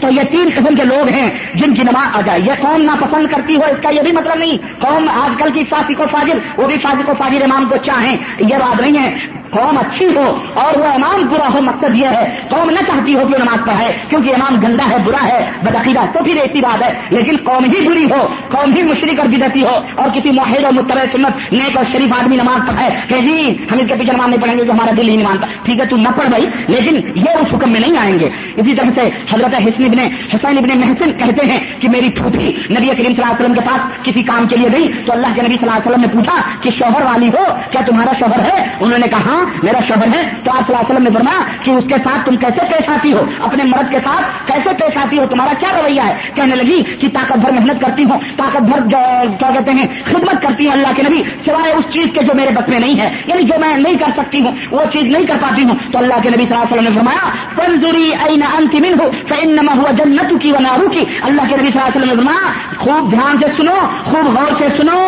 تو یہ تین قسم کے لوگ ہیں جن کی نماز آ جائے۔ یہ قوم ناپسند کرتی ہو، اس کا یہ بھی مطلب نہیں۔ قوم آج کل کی فاسق و فاجر، وہ بھی فاسق و فاجر امام کو چاہیں، یہ بات نہیں ہے۔ قوم اچھی ہو اور وہ امام برا ہو مقصد یہ ہے۔ قوم نہ چاہتی ہو کہ نماز پڑھائے، کیونکہ امام گندا ہے، برا ہے، بدعقیدہ تو پھر ایسی بات ہے۔ لیکن قوم ہی بری ہو، قوم ہی مشرق اور بدتی ہو اور کسی معاہد اور متبع سنت، نیک اور شریف آدمی نماز پڑھائے کہ جی ہم اس کے پیچھے نماز نہیں پڑھیں گے تو ہمارا دل ہی نہیں مانتا۔ ٹھیک ہے، تو نہ پڑھ بھائی، لیکن یہ اس حکم میں نہیں آئیں گے۔ اسی طرح سے حضرت حسن ابن حسین ابن محسن کہتے ہیں کہ میری پھوپھی نبی کریم صلی اللہ علیہ وسلم کے پاس کسی کام کے لیے گئی تو اللہ کے نبی صلی اللہ علیہ وسلم نے پوچھا کہ شوہر والی ہو، کیا تمہارا شوہر ہے؟ انہوں نے کہا میرا شوہر ہے، تو آپ صلی اللہ علیہ وسلم نے فرمایا کہ اس کے ساتھ تم کیسے پیش آتی ہو؟ اپنے مرد کے ساتھ کیسے پیش آتی ہو؟ تمہارا کیا رویہ ہے؟ کہنے لگی کہ طاقت بھر محنت کرتی ہوں، طاقت بھر کیا کہتے ہیں، خدمت کرتی ہوں اللہ کے نبی، سوائے اس چیز کے جو میرے بس میں نہیں ہے یعنی جو میں نہیں کر سکتی ہوں، وہ چیز نہیں کر پاتی ہوں۔ تو اللہ کے نبی صلی اللہ علیہ وسلم نے فرمایا تنظری این انتمن ہو فإنما ہوا جنت کی کی اللہ کے نبی صلی اللہ علیہ وسلم نے فرمایا، خوب دھیان سے سنو، خوب غور سے سنو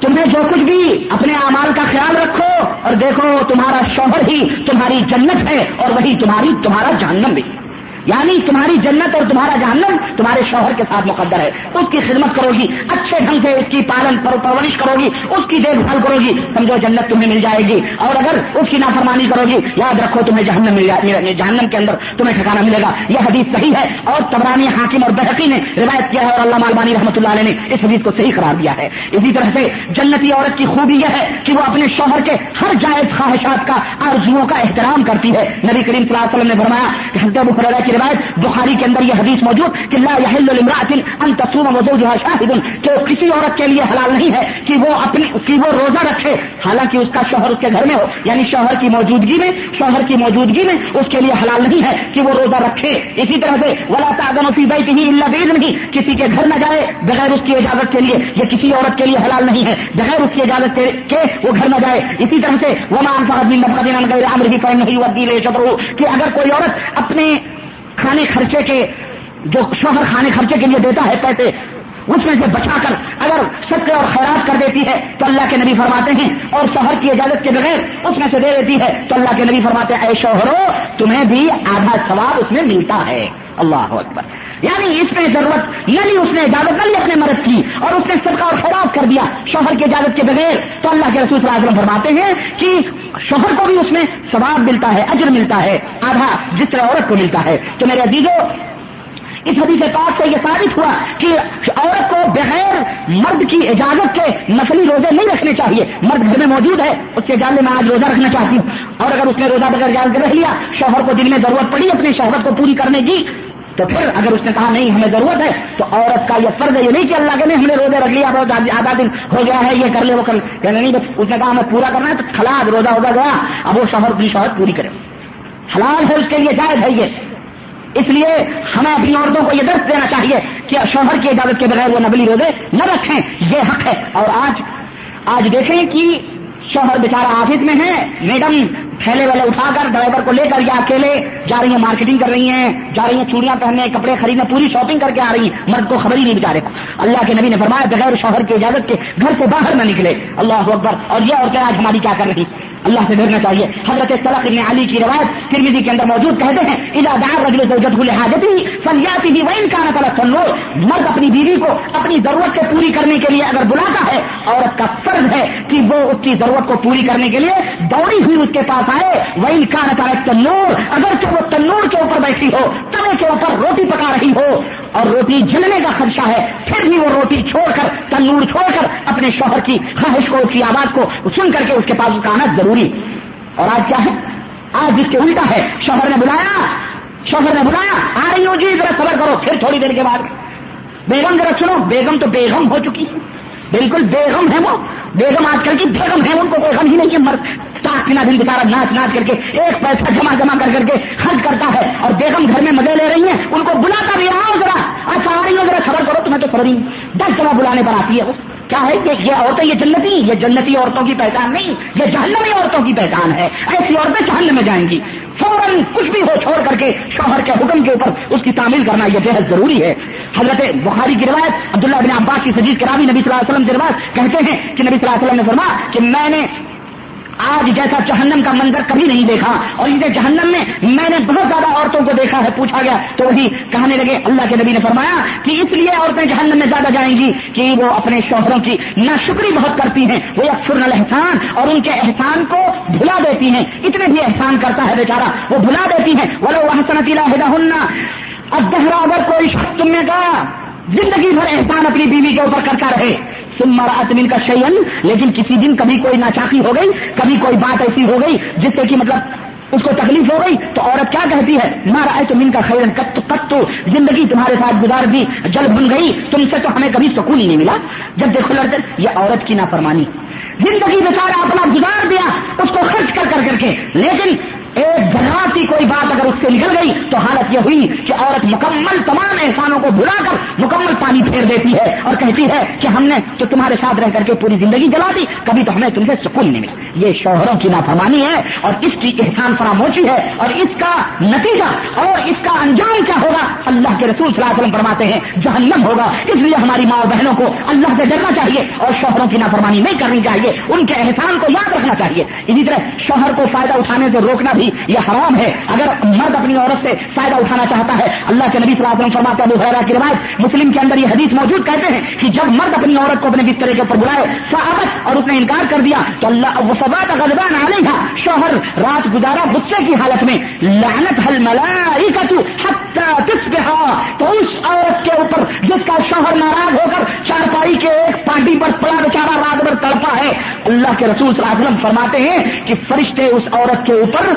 تمہیں جو کچھ بھی اپنے اعمال کا خیال رکھو اور دیکھو تمہارا شوہر ہی تمہاری جنت ہے اور وہی تمہاری تمہارا جہنم بھی۔ یعنی تمہاری جنت اور تمہارا جہنم تمہارے شوہر کے ساتھ مقدر ہے۔ اس کی خدمت کرو گی اچھے ڈھنگ سے اس کی پالن پرورش کرو گی اس کی دیکھ بھال کرو گی سمجھو جنت تمہیں مل جائے گی۔ اور اگر اس کی نافرمانی کرو گی یاد رکھو تمہیں جہنم مل جائے جہنم کے اندر تمہیں ٹھکانا ملے گا۔ یہ حدیث صحیح ہے اور تبرانی حاکم اور بحقی نے روایت کیا ہے اور اللہ مالبانی رحمۃ اللہ علیہ نے اس حدیث کو صحیح قرار دیا ہے۔ اسی طرح سے جنتی عورت کی خوبی یہ ہے کہ وہ اپنے شوہر کے ہر جائز خواہشات کا، آرزوؤں کا احترام کرتی ہے۔ نبی کریم صلی اللہ علیہ وسلم نے فرمایا کہ حضرت کی روایت بخاری کے اندر یہ حدیث موجود کہ لا ان تصوم وزوجها شاهد کہ کسی عورت کے لیے حلال نہیں ہے کہ وہ اپنی کہ وہ روزہ رکھے حالانکہ اس کا شوہر اس کے گھر میں ہو یعنی شوہر کی موجودگی میں شوہر کی موجودگی میں اس کے لیے حلال نہیں ہے کہ وہ روزہ رکھے۔ اسی طرح سے ولا تعظم فی بیته الا باذن نہیں کسی کے گھر نہ جائے بغیر اس کی اجازت کے لیے یہ کسی عورت کے لیے حلال نہیں ہے۔ بغیر اس کی اجازت کے وہ گھر نہ جائے۔ اسی طرح سے وما انفقت من نفقه غیر امر بھی يؤدي الى شطره کہ اگر کوئی عورت اپنے خانے خرچے کے جو شوہر کھانے خرچے کے لیے دیتا ہے پیسے، اس میں سے بچا کر اگر سکے اور خیرات کر دیتی ہے تو اللہ کے نبی فرماتے ہیں اور شوہر کی اجازت کے بغیر اس میں سے دے دیتی ہے تو اللہ کے نبی فرماتے ہیں، اے شوہرو، تمہیں بھی آدھا ثواب اس میں ملتا ہے۔ اللہ اکبر۔ یعنی اس میں ضرورت نہ لی اس نے اجازت نہ لی اپنے مرد کی اور اس نے سب کا اور خیرات کر دیا شوہر کی اجازت کے بغیر تو اللہ کے رسول صلی اللہ علیہ وسلم فرماتے ہیں کہ شوہر کو بھی اس میں ثواب ملتا ہے، اجر ملتا ہے، آدھا جس طرح عورت کو ملتا ہے۔ تو میرے عزیزوں اس حدیث پاک سے یہ ثابت ہوا کہ عورت کو بغیر مرد کی اجازت کے نسلی روزے نہیں رکھنے چاہیے۔ مرد گھر میں موجود ہے، اس کے جانے میں آج روزہ رکھنا چاہتی ہوں۔ اور اگر اس نے روزہ بغیر اجازت رکھ لیا، شوہر کو دن میں ضرورت پڑی اپنی شہرت کو پوری کرنے کی تو پھر اگر اس نے کہا نہیں، ہمیں ضرورت ہے، تو عورت کا یہ فرض ہے، یہ نہیں کہ اللہ کے نہیں ہم نے روزے رکھ لیا، بہت آدھا دن ہو گیا ہے، یہ کر لے، وہ کر کہنے نہیں بس اس نے کہا، ہمیں پورا کرنا ہے، تو خلاج روزہ ہوگا گیا اب وہ شوہر کی شہرت پوری کرے۔ حلال ہے، اس کے لیے جائز ہے یہ۔ اس لیے ہمیں اپنی عورتوں کو یہ درد دینا چاہیے کہ شوہر کی اجازت کے بغیر وہ نبلی روزے نہ رکھیں، یہ حق ہے۔ اور آج آج دیکھیں کہ شوہر بیچارہ آفس میں ہے، میڈم تھیلے والے اٹھا کر ڈرائیور کو لے کر یا اکیلے جا رہی ہیں، مارکیٹنگ کر رہی ہیں، جا رہی ہیں، چوڑیاں پہننے کپڑے خریدنے پوری شاپنگ کر کے آ رہی ہیں۔ مرد کو خبر ہی نہیں بچارے کو۔ اللہ کے نبی نے فرمایا، بغیر شوہر کی اجازت کے گھر سے باہر نہ نکلے۔ اللہ اکبر۔ اور یہ عورتیں آج ہماری کیا کر رہی اللہ سے ڈرنا چاہیے۔ حضرت صلاح ابن علی کی روایت ترمیزی کے اندر موجود کہتے ہیں اجادار رجل زوجت کو حاجت ہی فلیاتی ہی وہ انکان تعالیٰ سنو مرد اپنی بیوی کو اپنی ضرورت کے پوری کرنے کے لیے اگر بلاتا ہے، عورت کا فرض ہے کہ وہ اس کی ضرورت کو پوری کرنے کے لیے دوڑی ہوئی اس کے پاس آئے۔ وہ انکان تعالیٰ تنور اگر وہ تنور کے اوپر بیٹھی ہو توے کے اوپر روٹی پکا رہی ہو اور روٹی جلنے کا خدشہ ہے، پھر بھی وہ روٹی چھوڑ کر، تنور چھوڑ کر اپنے شوہر کی خواہش کو، اس کی آواز کو سن کر کے اس کے پاس آنا ضروری۔ اور آج کیا ہے؟ آج جس کے الٹا ہے۔ شوہر نے بلایا۔ شوہر نے بلایا۔ آ رہی ہوں جی ذرا خبر کرو۔ پھر تھوڑی دیر کے بعد۔ بیگم، ذرا سنو۔ بیگم تو بیگم ہو چکی ہے۔ بالکل بیگم ہے وہ۔ بیگم آج کل کی بیگم ہے، ان کو کوئی غم ہی نہیں کہ مرد۔ نا دن بتارا ناچ ناچ کر کے، ایک پیسہ جمع جمع کر کر کے خرچ کرتا ہے اور بیگم گھر میں مزے لے رہی ہیں، ان کو بلاتا بھی آؤ ذرا۔ اچھا آ رہی ہو ذرا خبر کرو، تمہیں تو خبر ہی دس جمع بلانے پر آتی ہے وہ۔ کیا ہے کہ یہ عورتیں، یہ جنتی یہ جنتی عورتوں کی پہچان نہیں، یہ جہنمی عورتوں کی پہچان ہے۔ ایسی عورتیں جہنم میں جائیں گی۔ فوراً کچھ بھی ہو چھوڑ کر کے شوہر کے حکم کے اوپر اس کی تعمیل کرنا یہ بےحد ضروری ہے۔ حضرت بخاری کی روایت، عبداللہ بن عباس کی سجید کراوی نبی صلی اللہ علیہ وسلم کی روایت کہتے ہیں کہ نبی صلی اللہ علیہ وسلم نے فرما کہ میں نے آج جیسا جہنم کا منظر کبھی نہیں دیکھا اور اسے جہنم میں میں نے بہت زیادہ عورتوں کو دیکھا ہے، پوچھا گیا تو وہی کہنے لگے، اللہ کے نبی نے فرمایا کہ اس لیے عورتیں جہنم میں زیادہ جائیں گی کہ وہ اپنے شوہروں کی نہ شکری بہت کرتی ہیں، وہ اکثر الحسان اور ان کے احسان کو بھلا دیتی ہیں۔ اتنے بھی احسان کرتا ہے بیچارہ، وہ بھلا دیتی ہیں۔ وہ وہ حسنتی ہننا اب دہرا، اگر کوئی شخص تم نے کہا زندگی بھر احسان اپنی بیوی کے اوپر کرتا رہے مارا تمین کا شیئن لیکن کسی دن کبھی کوئی ناچاکی ہو گئی، کبھی کوئی بات ایسی ہو گئی، جس سے کہ مطلب اس کو تکلیف ہو گئی، تو عورت کیا کہتی ہے؟ مارا تو من کا خیرن کت کت تو زندگی تمہارے ساتھ گزار دی جل بن گئی، تم سے تو ہمیں کبھی سکون نہیں ملا۔ جب دیکھو لڑتے یہ عورت کی نافرمانی۔ زندگی میں سارا اپنا گزار دیا، اس کو خرچ کر کر کر کے۔ لیکن ایک ذرا کی کوئی بات اگر اس سے نکل گئی تو حالت یہ ہوئی کہ عورت مکمل تمام احسانوں کو بھلا کر مکمل پانی پھیر دیتی ہے اور کہتی ہے کہ ہم نے تو تمہارے ساتھ رہ کر کے پوری زندگی جلا دی، کبھی تو ہمیں تم سے سکون نہیں ملا۔ یہ شوہروں کی نافرمانی ہے اور اس کی احسان فراموشی ہے اور اس کا نتیجہ اور اس کا انجام کیا ہوگا؟ اللہ کے رسول صلی اللہ علیہ وسلم فرماتے ہیں، جہنم ہوگا۔ اس لیے ہماری ماں بہنوں کو اللہ سے ڈرنا چاہیے اور شوہروں کی نافرمانی نہیں کرنی چاہیے۔ ان کے احسان کو یاد رکھنا چاہیے۔ اسی طرح شوہر کو فائدہ اٹھانے سے روکنا بھی نہیں یہ حرام ہے، اگر مرد اپنی عورت سے فائدہ اٹھانا چاہتا ہے۔ اللہ کے نبی صلی اللہ علیہ وسلم فرماتے ابو حیرا کی روایت، مسلم کے اندر یہ حدیث موجود کہتے ہیں کہ جب مرد اپنی عورت کو اپنے بسترے کے اوپر بلائے صحابت اور اس نے انکار کر دیا تو اللہ وہ سبات غلبان آنے کا شوہر رات گزارا غصے کی حالت میں، لعنت حل ملائی کا تو اس عورت کے اوپر جس کا شوہر ناراض ہو کر چارپائی کے ایک پارٹی پر پڑا بیچارا رات بھر تڑپا ہے، اللہ کے رسول صلی اللہ علیہ وسلم فرماتے ہیں کہ فرشتے اس عورت کے اوپر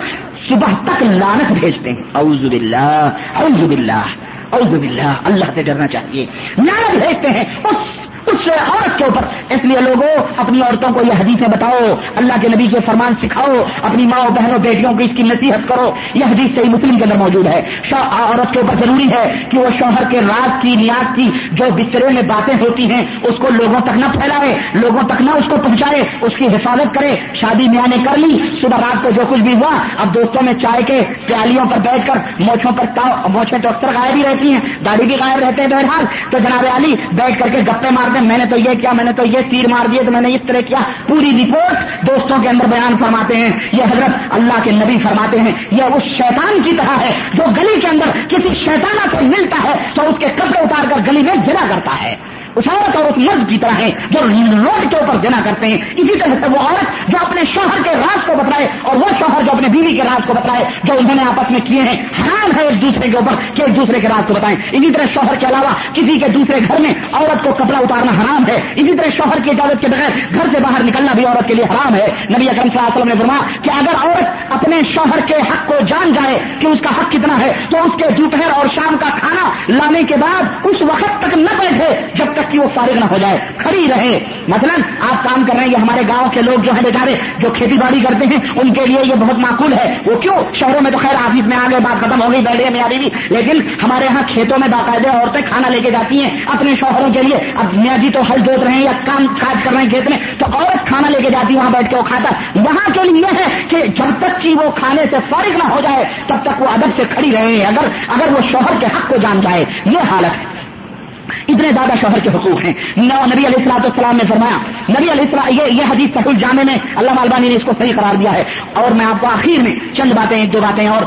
صبح تک لانت بھیجتے ہیں۔ اعوذ باللہ اعوذ باللہ اعوذ باللہ، اللہ سے ڈرنا چاہیے۔ لانت بھیجتے ہیں، اس اس عورت کے اوپر۔ اس لیے لوگوں، اپنی عورتوں کو یہ حدیثیں بتاؤ، اللہ کے نبی کے فرمان سکھاؤ، اپنی ماں بہنوں، بیٹیوں کو اس کی نصیحت کرو۔ یہ حدیث صحیح مسلم کے اندر موجود ہے۔ عورت کے اوپر ضروری ہے کہ وہ شوہر کے راز کی، نیاز کی جو بسترے میں باتیں ہوتی ہیں، اس کو لوگوں تک نہ پھیلائے، لوگوں تک نہ اس کو پہنچائے، اس کی حفاظت کرے۔ شادی میاں نے کر لی، صبح رات کو جو کچھ بھی ہوا، اب دوستوں میں چائے کے پیالیوں پر بیٹھ کر موچھوں پر موچھیں تو اکثر غائب ہی رہتی ہیں، داڑھی بھی غائب رہتے ہیں بہرحال۔ تو جناب علی بیٹھ کر کے گپے مارتے میں نے تو یہ کیا، میں نے تو یہ تیر مار دیے، تو میں نے اس طرح کیا۔ پوری رپورٹ دوستوں کے اندر بیان فرماتے ہیں۔ یہ حضرت اللہ کے نبی فرماتے ہیں۔ یہ اس شیطان کی طرح ہے جو گلی کے اندر کسی شیطانہ سے ملتا ہے، تو اس کے کپڑے اتار کر گلی میں جلا کرتا ہے۔ اس عورت اور اس مرد کی طرح ہے، جو روڈ کے اوپر جنا کرتے ہیں۔ اسی طرح سے وہ عورت جو اپنے شوہر کے راز کو بتائے اور وہ شوہر جو اپنے بیوی کے راز کو بتائے جو انہوں نے آپس میں کیے ہیں، حرام ہے ایک دوسرے کے اوپر کہ ایک دوسرے کے راز کو بتائیں۔ اسی طرح شوہر کے علاوہ کسی کے دوسرے گھر میں عورت کو کپڑا اتارنا حرام ہے۔ اسی طرح شوہر کی اجازت کے بغیر گھر سے باہر نکلنا بھی عورت کے لیے حرام ہے۔ نبی اکرم صلی اللہ علیہ وسلم نے فرما کہ اگر عورت اپنے شوہر کے حق کو جان جائے کہ اس کا حق کتنا ہے، تو اس کے دوپہر اور شام کا کھانا لانے کے بعد اس وقت تک نہ بیٹھے جب تک کہ وہ فارغ نہ ہو جائے، کھڑی رہے۔ مثلا آپ کام کر رہے ہیں، یہ ہمارے گاؤں کے لوگ جو ہے بیچارے، جو کھیتی باڑی کرتے ہیں، ان کے لیے یہ بہت معقول ہے۔ وہ کیوں؟ شہروں میں تو خیر آفس میں آگے بات ختم ہو گئی بیٹھے میں آ بھی۔ لیکن ہمارے یہاں کھیتوں میں باقاعدہ عورتیں کھانا لے کے جاتی ہیں اپنے شوہروں کے لیے۔ اب میاں جی تو ہل جوت رہے ہیں یا کام کاج کر رہے ہیں کھیت میں، تو عورت کھانا لے کے جاتی وہاں بیٹھ کے وہ کھاتا وہاں کے لیے ہے کہ جب تک کہ وہ کھانے سے فارغ نہ ہو جائے، تب تک وہ ادب سے کھڑی رہے اگر اگر وہ شوہر کے حق کو جان جائے، یہ حالت ہے۔ اتنے زیادہ شوہر کے حقوق ہیں۔ نبی علیہ السلاط السلام نے فرمایا، نبی علیہ السلام یہ یہ حدیث سہول جامع میں اللہ البانی نے اس کو صحیح قرار دیا ہے۔ اور میں آپ کو آخر میں چند باتیں، دو باتیں اور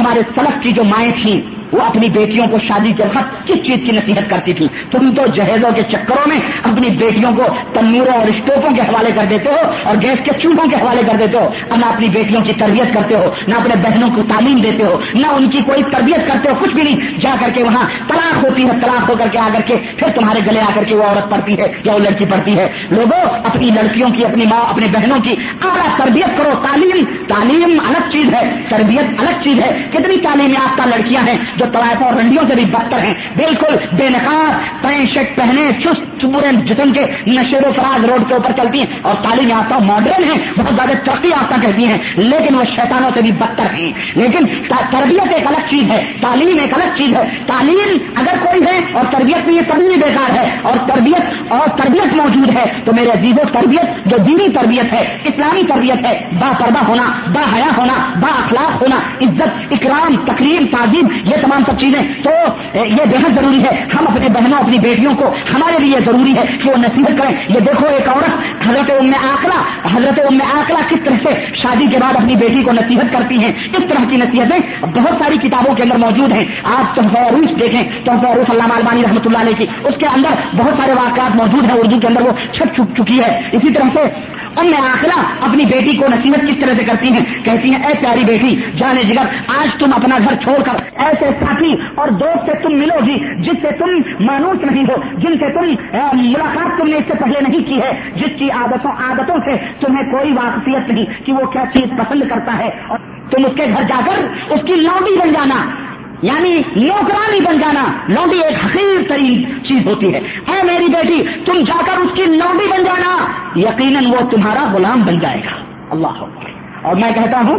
ہمارے سلف کی جو مائیں تھیں وہ اپنی بیٹیوں کو شادی کے وقت کس چیز کی نصیحت کرتی تھی؟ تم تو جہیزوں کے چکروں میں اپنی بیٹیوں کو تنوروں اور اسٹوپوں کے حوالے کر دیتے ہو اور گیس کے چولہوں کے حوالے کر دیتے ہو۔ نہ اپنی بیٹیوں کی تربیت کرتے ہو، نہ اپنے بہنوں کو تعلیم دیتے ہو، نہ ان کی کوئی تربیت کرتے ہو، کچھ بھی نہیں۔ جا کر کے وہاں طلاق ہوتی ہے، طلاق ہو کر کے آ کر کے پھر تمہارے گلے آ کر کے وہ عورت پڑتی ہے یا وہ لڑکی پڑتی ہے۔ لوگوں، اپنی لڑکیوں کی، اپنی ماں، اپنے بہنوں کی آگا تربیت کرو۔ تعلیم تعلیم الگ چیز ہے، تربیت الگ چیز ہے۔ کتنی تعلیم یافتہ لڑکیاں ہیں جو طوائف اور رنڈیوں سے بھی بدتر ہیں۔ بالکل بے نقاب پینٹ شرٹ پہنے چست پورے جسم کے نشیر و فراز روڈ کے اوپر چلتی ہیں اور تعلیم یافتہ ماڈرن ہیں، بہت زیادہ ترقی یافتہ کہتی ہیں۔ لیکن وہ شیطانوں سے بھی بدتر ہیں۔ لیکن تربیت ایک الگ چیز ہے، تعلیم ایک الگ چیز ہے۔ تعلیم اگر کوئی ہے اور تربیت میں یہ کبھی بھی بیکار ہے اور تربیت اور تربیت موجود ہے، تو میرے عزیز و تربیت جو دینی تربیت ہے، اسلامی تربیت ہے، با پردہ ہونا، با حیا ہونا، با اخلاق ہونا، عزت، اکرام تقریم تعظیم، یہ تمام سب چیزیں۔ تو یہ بےحد ضروری ہے۔ ہم اپنے بہنوں، اپنی بیٹیوں کو ہمارے لیے ضروری ہے کہ وہ نصیحت کریں۔ یہ دیکھو، ایک عورت، حضرت ام آکلا حضرت ام آکلا کس طرح سے شادی کے بعد اپنی بیٹی کو نصیحت کرتی ہیں؟ اس طرح کی نصیحتیں بہت ساری کتابوں کے اندر موجود ہیں۔ آپ تحفہ عروس دیکھیں، تحفہ عروس علامہ البانی رحمۃ اللہ علیہ کی۔ اس کے اندر بہت سارے واقعات موجود ہیں، اردو کے اندر وہ چھپ چک چکی ہے۔ اسی طرح سے ام آخلا اپنی بیٹی کو نصیحت کس طرح سے کرتی ہیں؟ کہتی ہیں، اے پیاری بیٹی، جانے جگر، آج تم اپنا گھر چھوڑ کر ایسے ساتھی اور دوست سے تم ملو گی جس سے تم مانوس نہیں ہو، جن سے تم ملاقات تم نے اس سے پہلے نہیں کی ہے، جس کی عادتوں عادتوں سے تمہیں کوئی واقفیت نہیں کہ وہ کیا چیز پسند کرتا ہے اور تم اس کے گھر جا کر اس کی لوڈی بن جانا۔ یعنی نوکرانی بن جانا لوڈی ایک حقیر ترین چیز ہوتی ہے۔ اے میری بیٹی، تم جا کر اس کی لوڈی بن جانا۔ یقیناً وہ تمہارا غلام بن جائے گا۔ اللہ اور میں کہتا ہوں،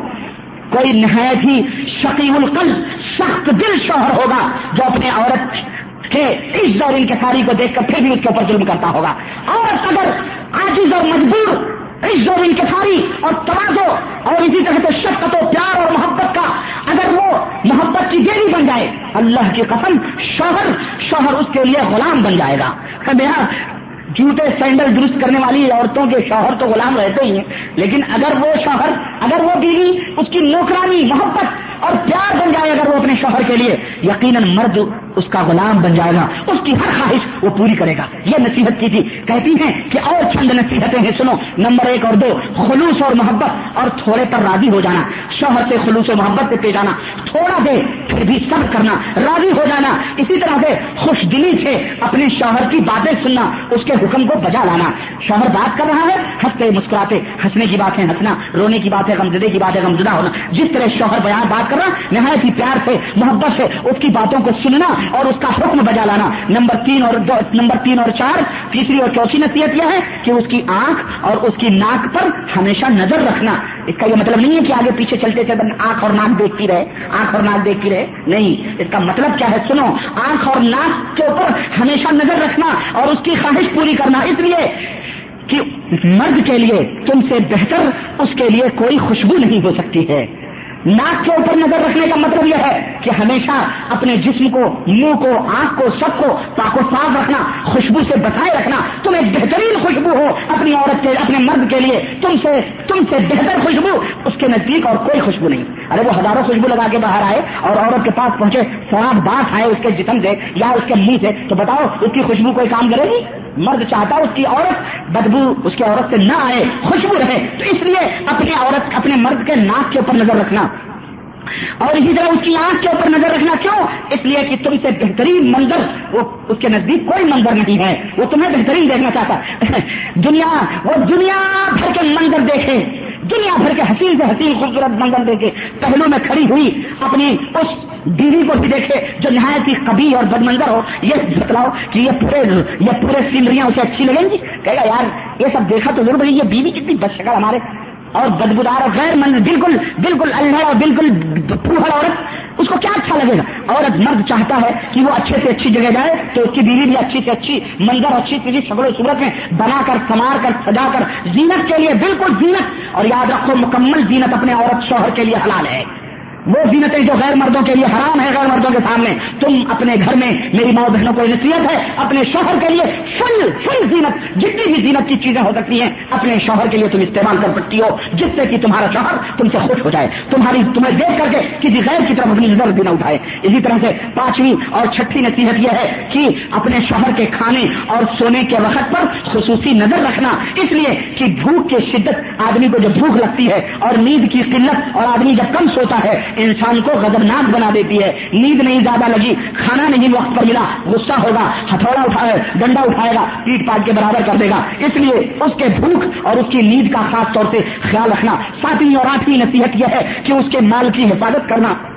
کوئی نہایت ہی شکیم القل سخت دل شوہر ہوگا جو اپنے عورت کے اس دور ان کے ساری کو دیکھ کر پھر بھی اس کے اوپر ظلم کرتا ہوگا۔ عورت اگر آجز اور مجبور اس اور ان اور توازو اور اسی طرح سے شفقت و پیار اور محبت کا اگر وہ محبت کی دیوی بن جائے، اللہ کی قسم شوہر شوہر اس کے لیے غلام بن جائے گا۔ میرا جوتے سینڈل درست کرنے والی عورتوں کے شوہر تو غلام رہتے ہی ہیں۔ لیکن اگر وہ شوہر، اگر وہ بیوی، اس کی نوکرانی، محبت اور پیار بن جائے اگر وہ اپنے شوہر کے لیے، یقیناً مرد اس کا غلام بن جائے گا۔ اس کی ہر خواہش وہ پوری کرے گا۔ یہ نصیحت کی تھی۔ کہتی ہیں کہ اور چند نصیحتیں ہیں، سنو۔ نمبر ایک اور دو، خلوص اور محبت اور تھوڑے پر راضی ہو جانا۔ شوہر سے خلوص و محبت سے پیش آنا۔ تھوڑا دے، پھر بھی سب کرنا، راضی ہو جانا۔ اسی طرح سے خوش دلی سے اپنے شوہر کی باتیں سننا، اس کے حکم کو بجا لانا۔ شوہر بات کر رہا ہے، ہنستے، مسکراتے، ہنسنے کی بات ہے ہنسنا، رونے کی بات ہے غمزدے کی بات ہے غمزدہ ہونا۔ جس طرح شوہر بیان بات کر رہا، نہایت ہی پیار سے، محبت سے اس کی باتوں کو سننا اور اس کا حکم بجا لانا۔ نمبر تین اور دو، نمبر تین اور چار، تیسری اور چوتھی نصیحت یہ ہے کہ اس کی آنکھ اور اس کی ناک پر ہمیشہ نظر رکھنا۔ اس کا یہ مطلب نہیں ہے کہ آگے پیچھے چلتے چلتے آنکھ اور ناک دیکھتی رہے آنکھ اور ناک دیکھتی رہے؟ نہیں، اس کا مطلب کیا ہے؟ سنو، آنکھ اور ناک کے اوپر ہمیشہ نظر رکھنا اور اس کی خواہش پوری کرنا۔ اس لیے کہ مرد کے لیے تم سے بہتر اس کے لیے کوئی خوشبو نہیں ہو سکتی ہے۔ ناک کے اوپر نظر رکھنے کا مطلب یہ ہے کہ ہمیشہ اپنے جسم کو، منہ کو، آنکھ کو، سب کو پاک و صاف رکھنا، خوشبو سے بچائے رکھنا۔ تم ایک بہترین خوشبو ہو اپنی عورت کے، اپنے مرد کے لیے۔ تم سے تم سے بہتر خوشبو اس کے نزدیک اور کوئی خوشبو نہیں۔ ارے وہ ہزاروں خوشبو لگا کے باہر آئے اور عورت کے پاس پہنچے، سواد بات آئے اس کے جسم سے یا اس کے منہ سے۔ تو بتاؤ، اس کی خوشبو کوئی کام کرے گی؟ مرد چاہتا اس کی عورت بدبو اس کی عورت سے نہ آئے، خوشبو رہے۔ تو اس لیے اپنی عورت، اپنے مرد کے ناک کے اوپر نظر رکھنا۔ اور اسی طرح اس کی آنکھ کے اوپر نظر رکھنا کیوں؟ اس لیے کہ تم سے بہترین منظر، وہ اس کے نزدیک کوئی منظر نہیں ہے۔ وہ تمہیں بہترین دیکھنا چاہتا۔ دنیا، وہ دنیا بھر کے منظر دیکھے۔ دنیا بھر کے حسین سے حسین خوبصورت منظر دے کے پہلو میں کھڑی ہوئی اپنی اس بیوی کو بھی دیکھے جو نہایت ہی کبھی اور بد منظر ہو۔ یہ بتلاؤ کہ یہ پورے یہ پورے سینریاں اسے اچھی لگیں گی؟ کہے گا، یار، یہ سب دیکھا تو ضرور یہ بیوی کتنی بد شکل ہمارے۔ اور بدبودار اور غیر مند بالکل بالکل اللہ اور بالکل پوہڑ عورت۔ اس کو کیا اچھا لگے گا؟ عورت مرد چاہتا ہے کہ وہ اچھے سے اچھی جگہ جائے، تو اس کی بیوی بھی اچھی سے اچھی منظر، اچھی سی شکل و صورت میں بنا کر سمار کر، سجا کر، زینت کے لیے بالکل زینت۔ اور یاد رکھو، مکمل زینت اپنے عورت شوہر کے لیے حلال ہے۔ وہ زینتیں جو غیر مردوں کے لیے حرام ہے غیر مردوں کے سامنے، تم اپنے گھر میں، میری ماؤ بہنوں کو نصیحت ہے، اپنے شوہر کے لیے فل فل زینت، جتنی بھی زینت کی چیزیں ہو سکتی ہیں، اپنے شوہر کے لیے تم استعمال کر سکتی ہو، جس سے کہ تمہارا شوہر تم سے خوش ہو جائے، تمہاری، تمہیں دیکھ کر کے کسی غیر کی طرف اپنی نظر بھی نہ اٹھائے۔ اسی طرح سے پانچویں اور چھٹی نصیحت یہ ہے کہ اپنے شوہر کے کھانے اور سونے کے وقت پر خصوصی نظر رکھنا۔ اس لیے کہ بھوک کی شدت آدمی کو جب بھوک لگتی ہے اور نیند کی قلت اور آدمی جب کم سوتا ہے انسان کو غضبناک بنا دیتی ہے۔ نیند نہیں زیادہ لگی، کھانا نہیں وقت پر ملا، غصہ ہوگا، ہتھوڑا اٹھائے، ڈنڈا اٹھائے گا، پیٹ پاٹ کے برابر کر دے گا۔ اس لیے اس کے بھوک اور اس کی نیند کا خاص طور سے خیال رکھنا، ساتویں اور آٹھویں نصیحت یہ ہے کہ اس کے مال کی حفاظت کرنا۔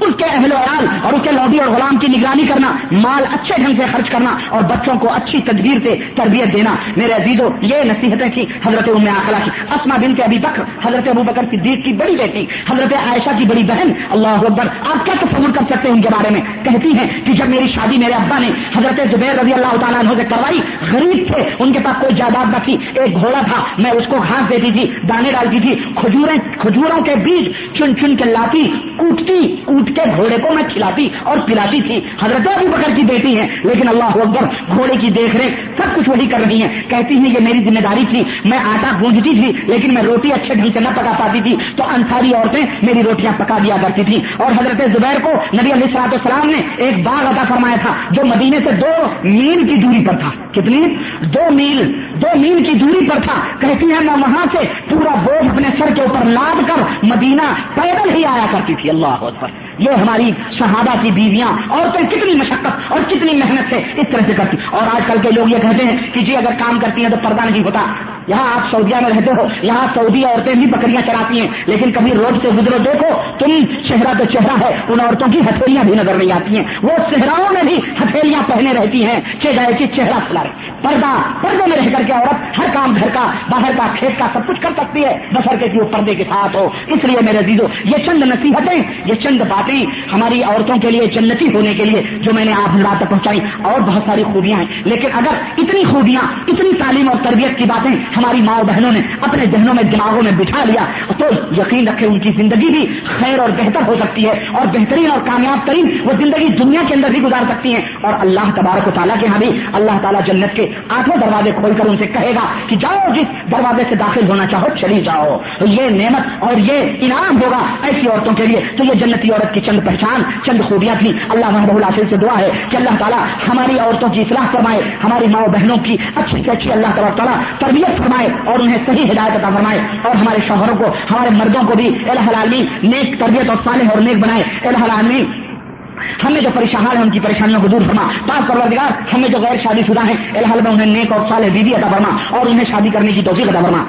اس کے اہل ویال اور اس کے لودی اور غلام کی نگرانی کرنا، مال اچھے ڈھنگ سے خرچ کرنا اور بچوں کو اچھی تدبیر سے تربیت دینا۔ میرے عزیزوں یہ نصیحتیں تھیں حضرت ام آخلا کی۔ اسما بن کے ابھی بکر، حضرت ابو بکر صدیق کی بڑی بیٹی، حضرت عائشہ کی بڑی بہن۔ اللہ اکبر، آپ کیا تصور کر سکتے ہیں ان کے بارے میں؟ کہتی ہیں کہ جب میری شادی میرے ابا نے حضرت زبیر رضی اللہ تعالیٰ عنہ سے کروائی، غریب تھے، ان کے پاس کوئی جائیداد نہ تھی۔ ایک گھوڑا تھا، میں اس کو گھاس دیتی تھی، دانے ڈالتی تھی، کھجوریں، کھجوروں کے بیج چن چن کے لاتی۔ کوٹتی کوٹ کے گھوڑے کو میں کھلاتی اور پلاتی تھی۔ حضرت ابھی بکر کی بیٹی ہیں، لیکن اللہ اکبر گھوڑے کی دیکھ ریکھ سب کچھ وہی کر رہی ہیں۔ کہتی ہیں یہ میری ذمہ داری تھی، میں آٹا گونجتی تھی، لیکن میں روٹی اچھے ڈھنگ سے نہ پکا پاتی تھی۔ تو انصاری عورتیں میری روٹیاں پکا دیا کرتی تھی اور حضرت زبیر کو نبی علیہ السلاط السلام نے ایک باغ عطا فرمایا تھا، جو مدینے سے دو میل کی دوری پر تھا۔ کتنی؟ دو میل دو میل کی دوری پر تھا۔ کہتی ہیں میں وہاں سے پورا بوجھ اپنے سر کے اوپر لاد کر مدینہ پیدل ہی آیا کرتی تھی۔ اللہ اکبر یہ ہماری شہادہ کی بیویاں، عورتیں کتنی مشقت اور کتنی محنت سے اس طرح سے کرتی۔ اور آج کل کے لوگ یہ کہتے ہیں کہ جی اگر کام کرتی ہیں تو پردہ نہیں ہوتا۔ یہاں آپ سعودیہ میں رہتے ہو، یہاں سعودی عورتیں بھی بکریاں چراتی ہیں، لیکن کبھی روڈ سے گزرو دیکھو، تم چہرہ تو چہرہ ہے، ان عورتوں کی ہتھیلیاں بھی نظر نہیں آتی ہیں۔ وہ چہراؤں میں بھی ہتھیلیاں پہنے رہتی ہیں کہ گئے کہ چہرہ کھلا رہے۔ پردہ، پردے میں رہ کر کے عورت ہر کام، گھر کا، باہر کا، کھیت کا سب کچھ کر سکتی ہے۔ بسر کے وہ پردے کے ساتھ ہو؟ اس لیے میرے عزیزو، یہ چند نصیحتیں، یہ چند باتیں ہماری عورتوں کے لیے جنتی ہونے کے لیے جو میں نے آپ رات تک پہنچائی، اور بہت ساری خوبیاں ہیں۔ لیکن اگر اتنی خوبیاں، اتنی تعلیم اور تربیت کی باتیں ہماری ماں بہنوں نے اپنے ذہنوں میں، دماغوں میں بٹھا لیا تو یقین رکھے ان کی زندگی بھی خیر اور بہتر ہو سکتی ہے اور بہترین اور کامیاب ترین وہ زندگی دنیا کے اندر بھی گزار سکتی ہیں اور اللہ تبارک و تعالیٰ کے یہاں بھی اللہ تعالیٰ جنت کے آٹھوں دروازے کھول کر ان سے کہے گا کہ جاؤ جس دروازے سے داخل ہونا چاہو چلی جاؤ۔ یہ نعمت اور یہ انعام ہوگا ایسی عورتوں کے لیے تو یہ جنتی عورت کی چند پہچان، چند خوبیاں تھیں۔ اللہ محبوب اللہ سے دعا ہے کہ اللہ تعالیٰ ہماری عورتوں کی اصلاح فرمائے، ہماری ماں بہنوں کی اچھی سے اچھی اللہ تعالیٰ تعالیٰ تربیت فرمائے اور انہیں صحیح ہدایت عطا فرمائے اور ہمارے شوہروں کو ہمارے مردوں کو بھی الحلالی نیک تربیت اور صالح اور نیک بنائے۔ الہ ہمیں جو پریشان ہیں، ان کی پریشانیوں کو دور فرما۔ پاک پروردگار، ہمیں جو غیر شادی شدہ ہیں الحال میں انہیں نیک اور صالح بیوی عطا فرما اور انہیں شادی کرنے کی توفیق عطا فرما۔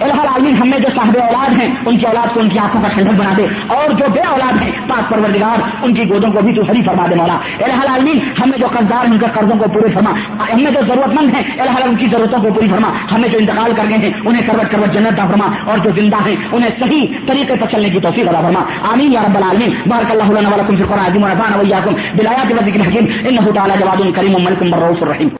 الحال عالمین ہم میں جو صاحب اولاد ہیں، ان کی اولاد کو ان کی آنکھوں کا ٹھنڈک بنا دے۔ اور جو بے اولاد ہیں، پاک پروردگار، ان کی گودوں کو بھی تو ہری فرما دے مولا۔ الحال عالمین ہم میں جو قرضدار ہیں، ان کے قرضوں کو پورے فرما۔ ہم میں جو ضرورت مند ہیں الحال ان کی ضرورتوں کو پوری فرما۔ ہمیں جو انتقال کر گئے ہیں، انہیں کروٹ کروٹ جنت دا فرما۔ اور جو زندہ ہیں، انہیں صحیح طریقے پر چلنے کی توفیق ادا فرما۔ آمین یا رب العالمین۔ بارک اللہ لنا ولکم فی القرآن عظیم ونفعنا وإياكم بالآيات والذكر الحكيم إنه تعالى جواد كريم ملك